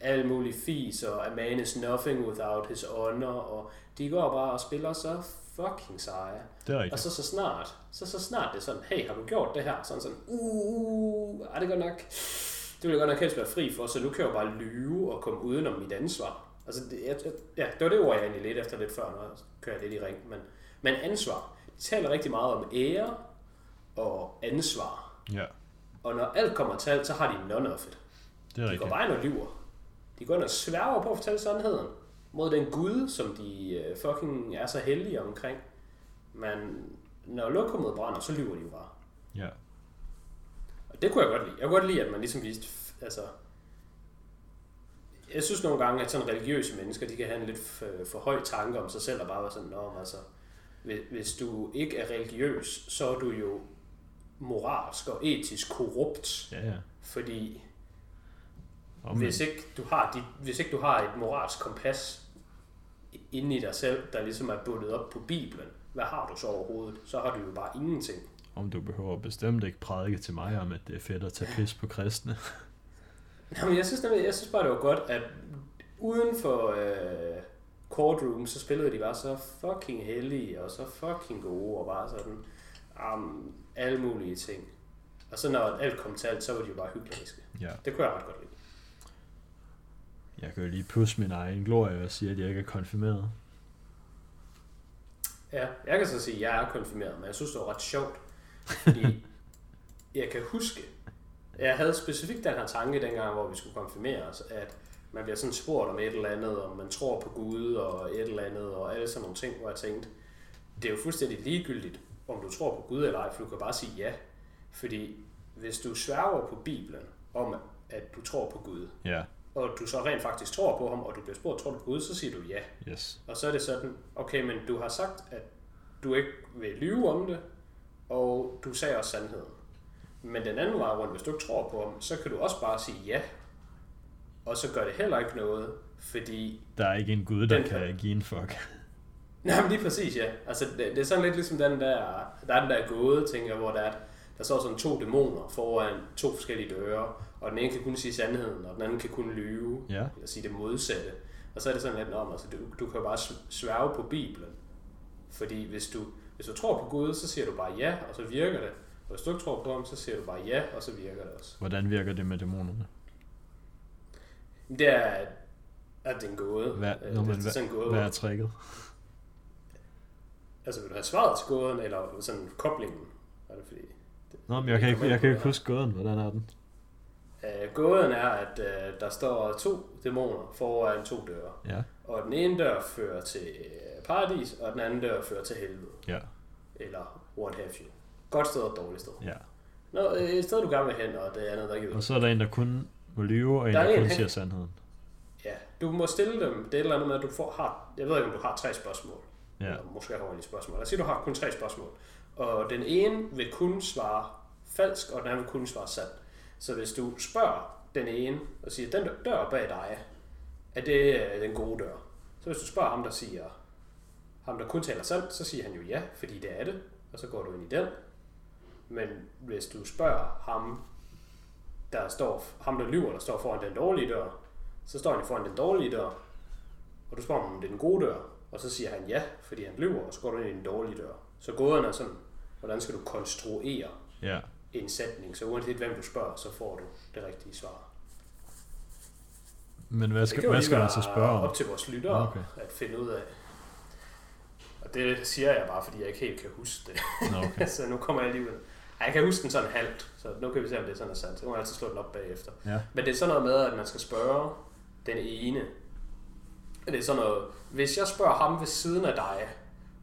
alt muligt fis, og a man is nothing without his honor, og de går bare og spiller så fucking seje. Det er rigtigt. Og så så snart, så så snart det er sådan, hey, har du gjort det her? Sådan sådan, uh, er det godt nok, det vil jeg godt nok helst være fri for, så nu kan jeg jo bare lyve og komme udenom mit ansvar. Altså, det, jeg, ja, det var det ord, jeg egentlig lidt efter lidt før, når jeg kører lidt i ring. Men, men ansvar. De taler rigtig meget om ære og ansvar. Ja. Og når alt kommer til alt, så har de none of it. Det er de går bare ind og lyver. De går ind og sværger på at fortælle sandheden. mod den Gud, som de øh, fucking er så heldige omkring. Men når lokummet brænder, så lyver de jo bare. Ja. Og det kunne jeg godt lide. Jeg kunne godt lide, at man ligesom viste, altså... Jeg synes nogle gange, at sådan religiøse mennesker, de kan have en lidt for, for høj tanke om sig selv, og bare være sådan, men altså, hvis, du ikke er religiøs, så er du jo moralsk og etisk korrupt, Ja, ja. fordi Og hvis ikke, du har dit, hvis ikke du har et moralsk kompas inde i dig selv, der ligesom er bundet op på Bibelen, hvad har du så overhovedet? Så har du jo bare ingenting. om du behøver bestemt ikke prædike til mig om, at det er fedt at tage pis på kristne. Jamen, jeg synes, nemlig- jeg synes bare, det var godt, at uden for øh, courtroom, så spillede de bare så fucking heldige, og så fucking gode, og bare sådan um, alle mulige ting. Og så når alt kom til alt, så var de jo bare hykleriske. Ja. Det kunne jeg ret godt lide. Jeg kan jo lige pusse min egen glorie og sige, at jeg ikke er konfirmeret. Ja, jeg kan så sige, at jeg er konfirmeret, men jeg synes, det var ret sjovt, fordi jeg kan huske, jeg havde specifikt den her tanke dengang, hvor vi skulle konfirmere os, at man bliver sådan spurgt om et eller andet, om man tror på Gud og et eller andet, og alle sådan nogle ting, hvor jeg tænkte, det er jo fuldstændig ligegyldigt, om du tror på Gud eller ej, for du kan bare sige ja. Fordi hvis du sværger på Bibelen om, at du tror på Gud, Ja, og du så rent faktisk tror på ham, og du bliver spurgt, tror du på Gud, så siger du ja. yes. Og så er det sådan, okay, men du har sagt, at du ikke vil lyve om det, og du sagde også sandheden. Men den anden vej rundt, hvis du ikke tror på ham, så kan du også bare sige ja. Og så gør det heller ikke noget, fordi... Der er ikke en gud, der Den- kan give en fuck. Nej, men lige præcis, ja. Altså, det, det er sådan lidt ligesom den der... Der er den der gåde, tænker jeg, hvor der, er, der står sådan to dæmoner foran to forskellige døre, og den ene kan kun sige sandheden, og den anden kan kun lyve, Ja. eller sige det modsatte. Og så er det sådan lidt om, altså du, du kan jo bare sv- sværge på Bibelen. Fordi hvis du, hvis du tror på Gud, så siger du bare ja, og så virker det. Og hvis du ikke tror på ham, så siger du bare ja, og så virker det også. Hvordan virker det med dæmonerne? Det er, at det er en gåde. Hvad, Øh, det men, er sådan en gåde. hvad, er tricket? Altså vil du have svaret til gåden, eller sådan koblingen? Er det fordi... Nå, men jeg kan ikke, jeg kan ikke huske gåden. Hvordan er den? Øh, gåden er, at øh, der står to dæmoner foran to døre. Ja. Og den ene dør fører til øh, paradis, og den anden dør fører til helvede. Ja. Eller what have you. Godt sted og dårligt sted. Ja. Nå, øh, et sted du gerne vil hen, og det andet, der ikke Og så er der en, der kun må lyve, og en, Der er der en, kun han- siger sandheden. Ja, du må stille dem. Det er et eller andet med, at du får, har... Jeg ved ikke, om du har tre spørgsmål. Ja. Eller måske har du spørgsmål. Lad os sige, du har kun tre spørgsmål. Og den ene vil kun svare falsk, og den anden vil kun svare sandt. Så hvis du spørger den ene, og siger, den dør bag dig, er det øh, den gode dør? Så hvis du spørger ham, der siger, ham der kun taler sandt, så siger han jo ja, fordi det er det, og så går du ind i den. Men hvis du spørger ham, der står, ham der lyver, der står foran den dårlige dør, så står han foran den dårlige dør, og du spørger ham, om det er den gode dør, og så siger han ja, fordi han lyver, og så går du ind i den dårlige dør. Så gåden er sådan, hvordan skal du konstruere Ja. en sætning, så uanset hvem du spørger, så får du det rigtige svar. Men hvad skal, hvad skal man så spørge om? op til vores lyttere Okay. at finde ud af. Og det siger jeg bare, fordi jeg ikke helt kan huske det. Nå, okay. så nu kommer jeg alligevel. Jeg kan huske den sådan halvt, så nu kan vi se, om det sådan er sandt. Så kan man altid slå den op bagefter. Ja. Men det er sådan noget med, at man skal spørge den ene. Det er sådan noget, hvis jeg spørger ham ved siden af dig,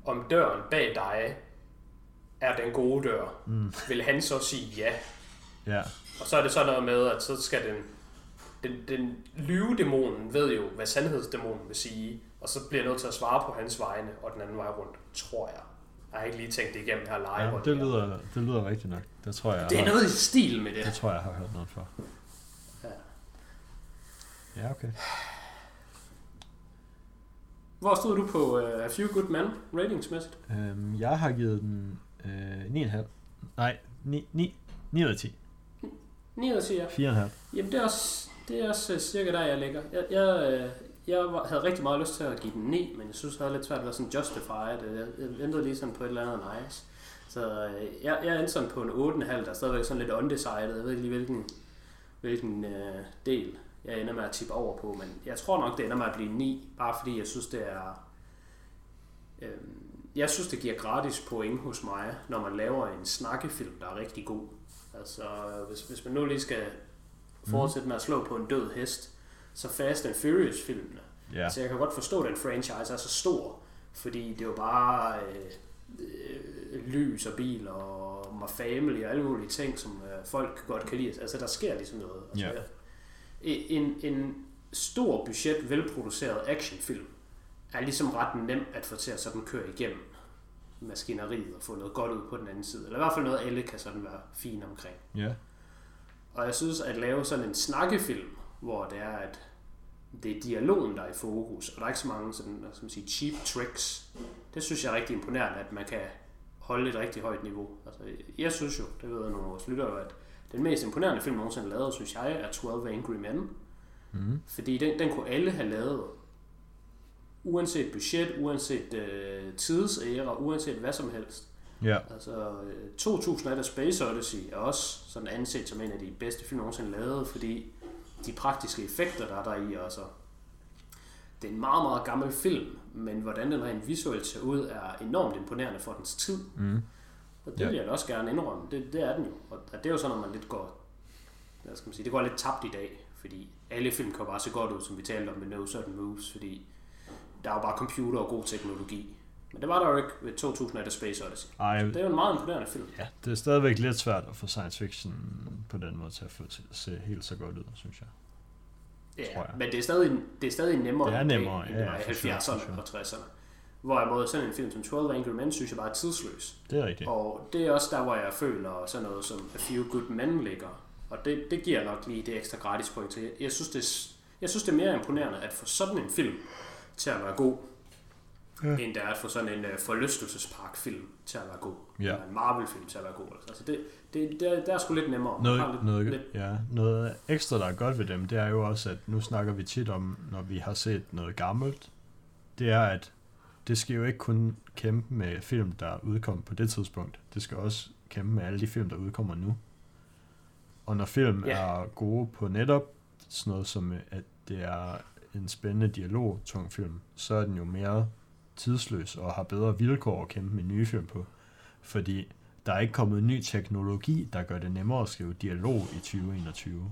om døren bag dig er den gode dør, Mm. vil han så sige ja. Ja. Og så er det sådan noget med, at så skal den, den, den lyvedæmonen ved jo, hvad sandhedsdæmonen vil sige, og så bliver jeg nødt til at svare på hans vegne, og den anden vej rundt, tror jeg. Jeg har ikke lige tænkt det igennem her live. ja det, lyder, det lyder rigtigt nok. Det tror jeg, det er har, noget i stil med det. det tror jeg, jeg har hørt noget for. Ja. Ja, okay. Hvor stod du på uh, A Few Good Men ratingsmæssigt? Øhm, jeg har givet den øh, 9,5. Nej, 9, 9, 9 ud af 10. 9 ud af 10, ja. 4,5. Jamen det er også, det er også øh, cirka der, jeg ligger. Jeg, jeg, øh, jeg var, havde rigtig meget lyst til at give den 9, men jeg synes, det havde lidt svært at være sådan justified. Jeg, jeg ventede lige sådan på et eller andet nice. Så øh, jeg, jeg endte sådan på en 8,5, der er stadigvæk sådan lidt undecided. Jeg ved ikke lige, hvilken, hvilken øh, del jeg ender med at tippe over på, men jeg tror nok, det ender med at blive 9, bare fordi jeg synes, det er... Øh, jeg synes, det giver gratis point hos mig, når man laver en snakkefilm, der er rigtig god. Altså, hvis, hvis man nu lige skal fortsætte med at slå på en død hest, så Fast and Furious-filmene, Ja, Så jeg kan godt forstå, at den franchise er så stor, fordi det er jo bare øh, øh, lys og bil og My Family og alle mulige ting, som øh, folk godt kan lide. Altså, der sker ligesom noget. Altså, Ja. en, en stor budget, velproduceret actionfilm er ligesom ret nem at få til at sådan køre igennem maskineriet og få noget godt ud på den anden side. Eller i hvert fald noget, alle kan sådan være fine omkring. ja, Og jeg synes, at lave sådan en snakkefilm, hvor det er, at det er dialogen, der er i fokus, og der er ikke så mange sådan, man sige, cheap tricks. Det synes jeg er rigtig imponerende, at man kan holde et rigtig højt niveau. Altså, jeg synes jo, det ved jeg nogle af vores lyttere, at den mest imponerende film nogensinde lavet, synes jeg, er 12 Angry Men. mm, Fordi den, den kunne alle have lavet, uanset budget, uanset øh, tidsære, uanset hvad som helst. ja, Altså, øh, 2001 Space Odyssey er også sådan anset som en af de bedste film nogensinde lavet, fordi de praktiske effekter, der er der i, altså, det er en meget, meget gammel film, men hvordan den rent visuelt ser ud, er enormt imponerende for dens tid. mm, Og det Ja. vil jeg da også gerne indrømme. Det, det er den jo. Og det er jo sådan, når man lidt går, hvad skal man sige, det går lidt tabt i dag, fordi alle film kan jo bare se godt ud, som vi talte om med No Certain Moves, fordi der er jo bare computer og god teknologi. Men det var der jo ikke ved 2001 Space Odyssey. Ej, Det er jo en meget imponerende film. ja, det er stadigvæk lidt svært at få science fiction på den måde til at få til at se helt så godt ud, synes jeg. Ja, tror jeg. men det er stadig, det er stadig nemmere, Det er nemmere, end ja, for sure, 70'erne for sure. og 60'erne. Hvorimod sådan en film som 12 Angry Men, synes jeg bare er tidsløs. Det er rigtigt. Og det er også der, hvor jeg føler sådan noget som A Few Good Men ligger. Og det, det giver nok lige det ekstra gratis point til. Jeg synes, det, jeg synes, det er mere imponerende at få sådan en film til at være god, Ja. end det er at få sådan en uh, forlystelsesparkfilm til at være god. Ja. Eller en Marvel-film til at være god. Altså det, det, det, det er sgu lidt nemmere. Noget, lidt, noget, lidt, ja, noget ekstra, der er godt ved dem, det er jo også, at nu snakker vi tit om, når vi har set noget gammelt, det er, at det skal jo ikke kun kæmpe med film, der udkom på det tidspunkt. Det skal også kæmpe med alle de film, der udkommer nu. Og når film Ja. er gode på netop sådan noget som, at det er en spændende dialog, tung film, så er den jo mere tidsløs og har bedre vilkår at kæmpe med nye film på. Fordi der er ikke kommet ny teknologi, der gør det nemmere at skrive dialog i 2021.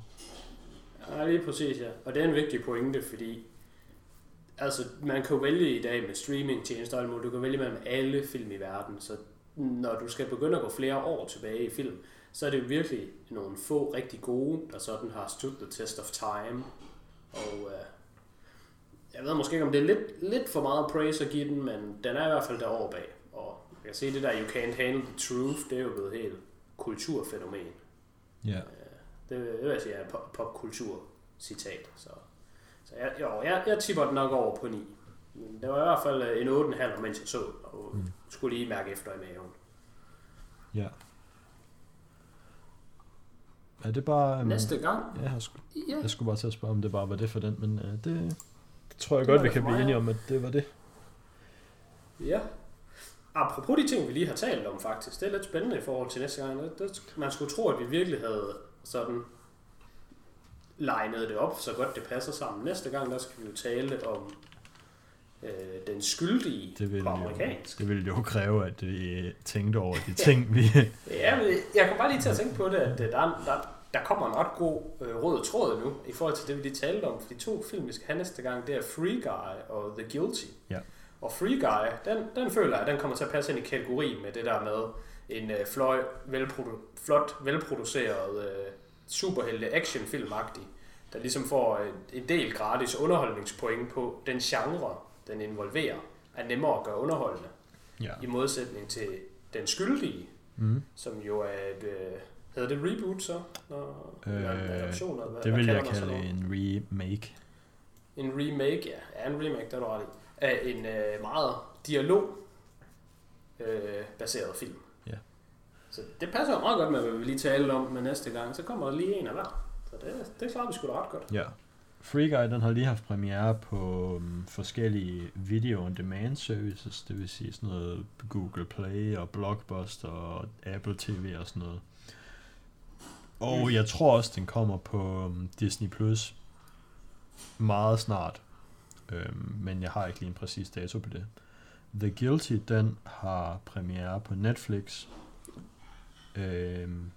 Ja, lige præcis, ja. Og det er en vigtig pointe, fordi altså, man kan jo vælge i dag med streamingtjenester og alt muligt, du kan vælge mellem alle film i verden, så når du skal begynde at gå flere år tilbage i film, så er det jo virkelig nogle få rigtig gode, der sådan har stood the test of time. Og øh, jeg ved måske ikke, om det er lidt, lidt for meget praise at give den, men den er i hvert fald derovre bag. Og jeg kan se det der, you can't handle the truth, det er jo blevet helt kulturfænomen. Ja. Det, det vil jeg sige er pop- popkultur citat. Så, så jeg, jo, jeg, jeg tipper den nok over på 9. Men det var i hvert fald øh, en 8,5, mens jeg så og Mm. skulle lige mærke efter i maven. Ja. Er det bare... Um, Næste gang, Ja, jeg, skulle, ja, jeg skulle bare til at spørge, om det bare var det for den, men uh, det, det tror jeg Det godt, vi kan blive enige om, at det var det. ja. Apropos de ting, vi lige har talt om faktisk, det er lidt spændende i forhold til næste gang. Det, det, man skulle tro, at vi virkelig havde sådan legnet det op, så godt det passer sammen. Næste gang, der skal vi jo tale om øh, den skyldige Det ville, på jo, amerikansk. det ville jo kræve, at vi tænkte over de ting, vi... Ja, men jeg kan bare lige til at tænke på det, at øh, der, er- der, der kommer en ret god øh, rød tråd nu, i forhold til det, vi lige talte om. For de to film, vi skal have næste gang, det er Free Guy og The Guilty. Ja. Og Free Guy, den, den føler jeg, den kommer til at passe ind i kategorien med det der med en øh, fløj, velprodu- flot, velproduceret øh, superhelte actionfilmagtig, der ligesom får en, en del gratis underholdningspoint på den genre, den involverer, er nemmere at gøre underholdende, Ja. i modsætning til den skyldige, Mm. som jo er et, øh, hedder det reboot så? Når, Øh, eller en adaption, eller hvad, Det hvad vil jeg man sådan kalde en remake. En remake, ja. ja en remake, der er du ret i. Af en øh, meget dialog øh, baseret film. Ja. Så det passer jo meget godt med, hvad vi lige talte om med næste gang. Så kommer der lige en af hver. Så det, det klarer vi sgu da ret godt. Ja. Free Guy, den har lige haft premiere på um, forskellige video on demand services, det vil sige sådan noget Google Play og Blockbuster og Apple TV og sådan noget. Og Mm. jeg tror også, den kommer på um, Disney Plus meget snart. Øhm, men jeg har ikke lige en præcis dato på det. The Guilty, den har premiere på Netflix øhm,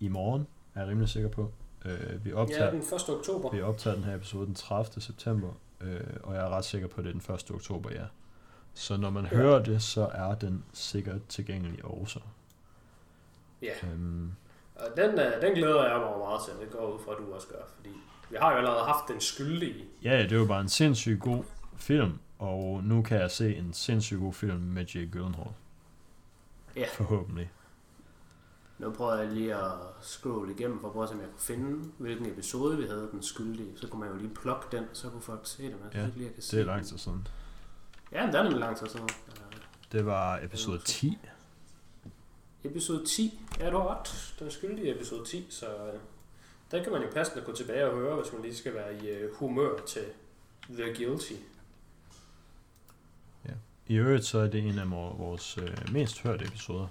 i morgen, er jeg rimelig sikker på. Øh, vi optager, Ja, den 1. oktober. vi optager den her episode den 30. september, øh, og jeg er ret sikker på, at det er den 1. oktober, ja. Så når man ja. hører det, så er den sikkert tilgængelig også. Ja, Øhm, og den, øh, den glæder jeg mig meget til. Det går ud fra, at du også gør, fordi vi har jo allerede haft den skyldige. ja, det jo bare en sindssygt god film, og nu kan jeg se en sindssygt god film med Jake Gyllenhaal. Ja. Forhåbentlig. Nu prøver jeg lige at scrolle igennem for at prøve at se, om jeg kunne finde, hvilken episode vi havde den skyldige. Så kunne man jo lige plukke den, så kunne folk se det. Men Ja, lige, jeg kan Det er den. lang tid siden. Ja, men det er nemlig lang tid siden. Det var episode 10. Episode 10. Ja, du har ret. Den skyldige episode 10, så øh, den kan man jo passende gå tilbage og høre, hvis man lige skal være i øh, humør til The Guilty. I øvrigt så er det en af vor- vores øh, mest hørte episoder.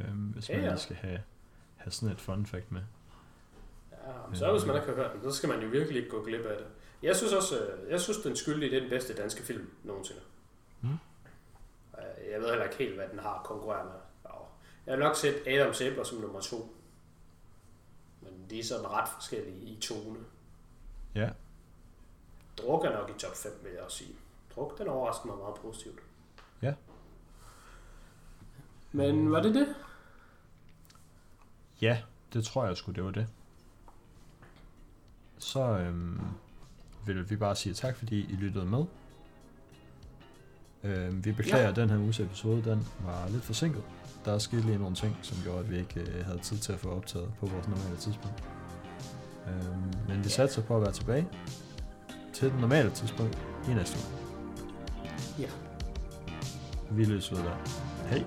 Øhm, hvis Ja, man ja. lige skal have, have sådan et fun fact med. Ja, så hvis man ikke har hørt den, så skal man jo virkelig ikke gå glip af det. Jeg synes også, øh, jeg synes, den skyldige det er den bedste danske film nogensinde. Mm. Øh, Jeg ved heller ikke helt, hvad den har konkurreret med. Jeg har nok set Adams æbler som nummer to. Men de er sådan ret forskellige i tone. Ja, Druk er nok i top 5, vil jeg også sige. Druk, den overrasker mig meget positivt. Ja. Men var det det? ja det tror jeg sgu, det var det. Så øhm, vil vi bare sige tak, fordi I lyttede med. Øhm, vi beklager, Ja. den her uges episode den var lidt forsinket. Der er sket lige nogle ting, som gjorde, at vi ikke øh, havde tid til at få optaget på vores normale tidspunkt. Øhm, men vi satser på at være tilbage til den normale tidspunkt i næste uge. Ja. Vi løser ud der. Hej.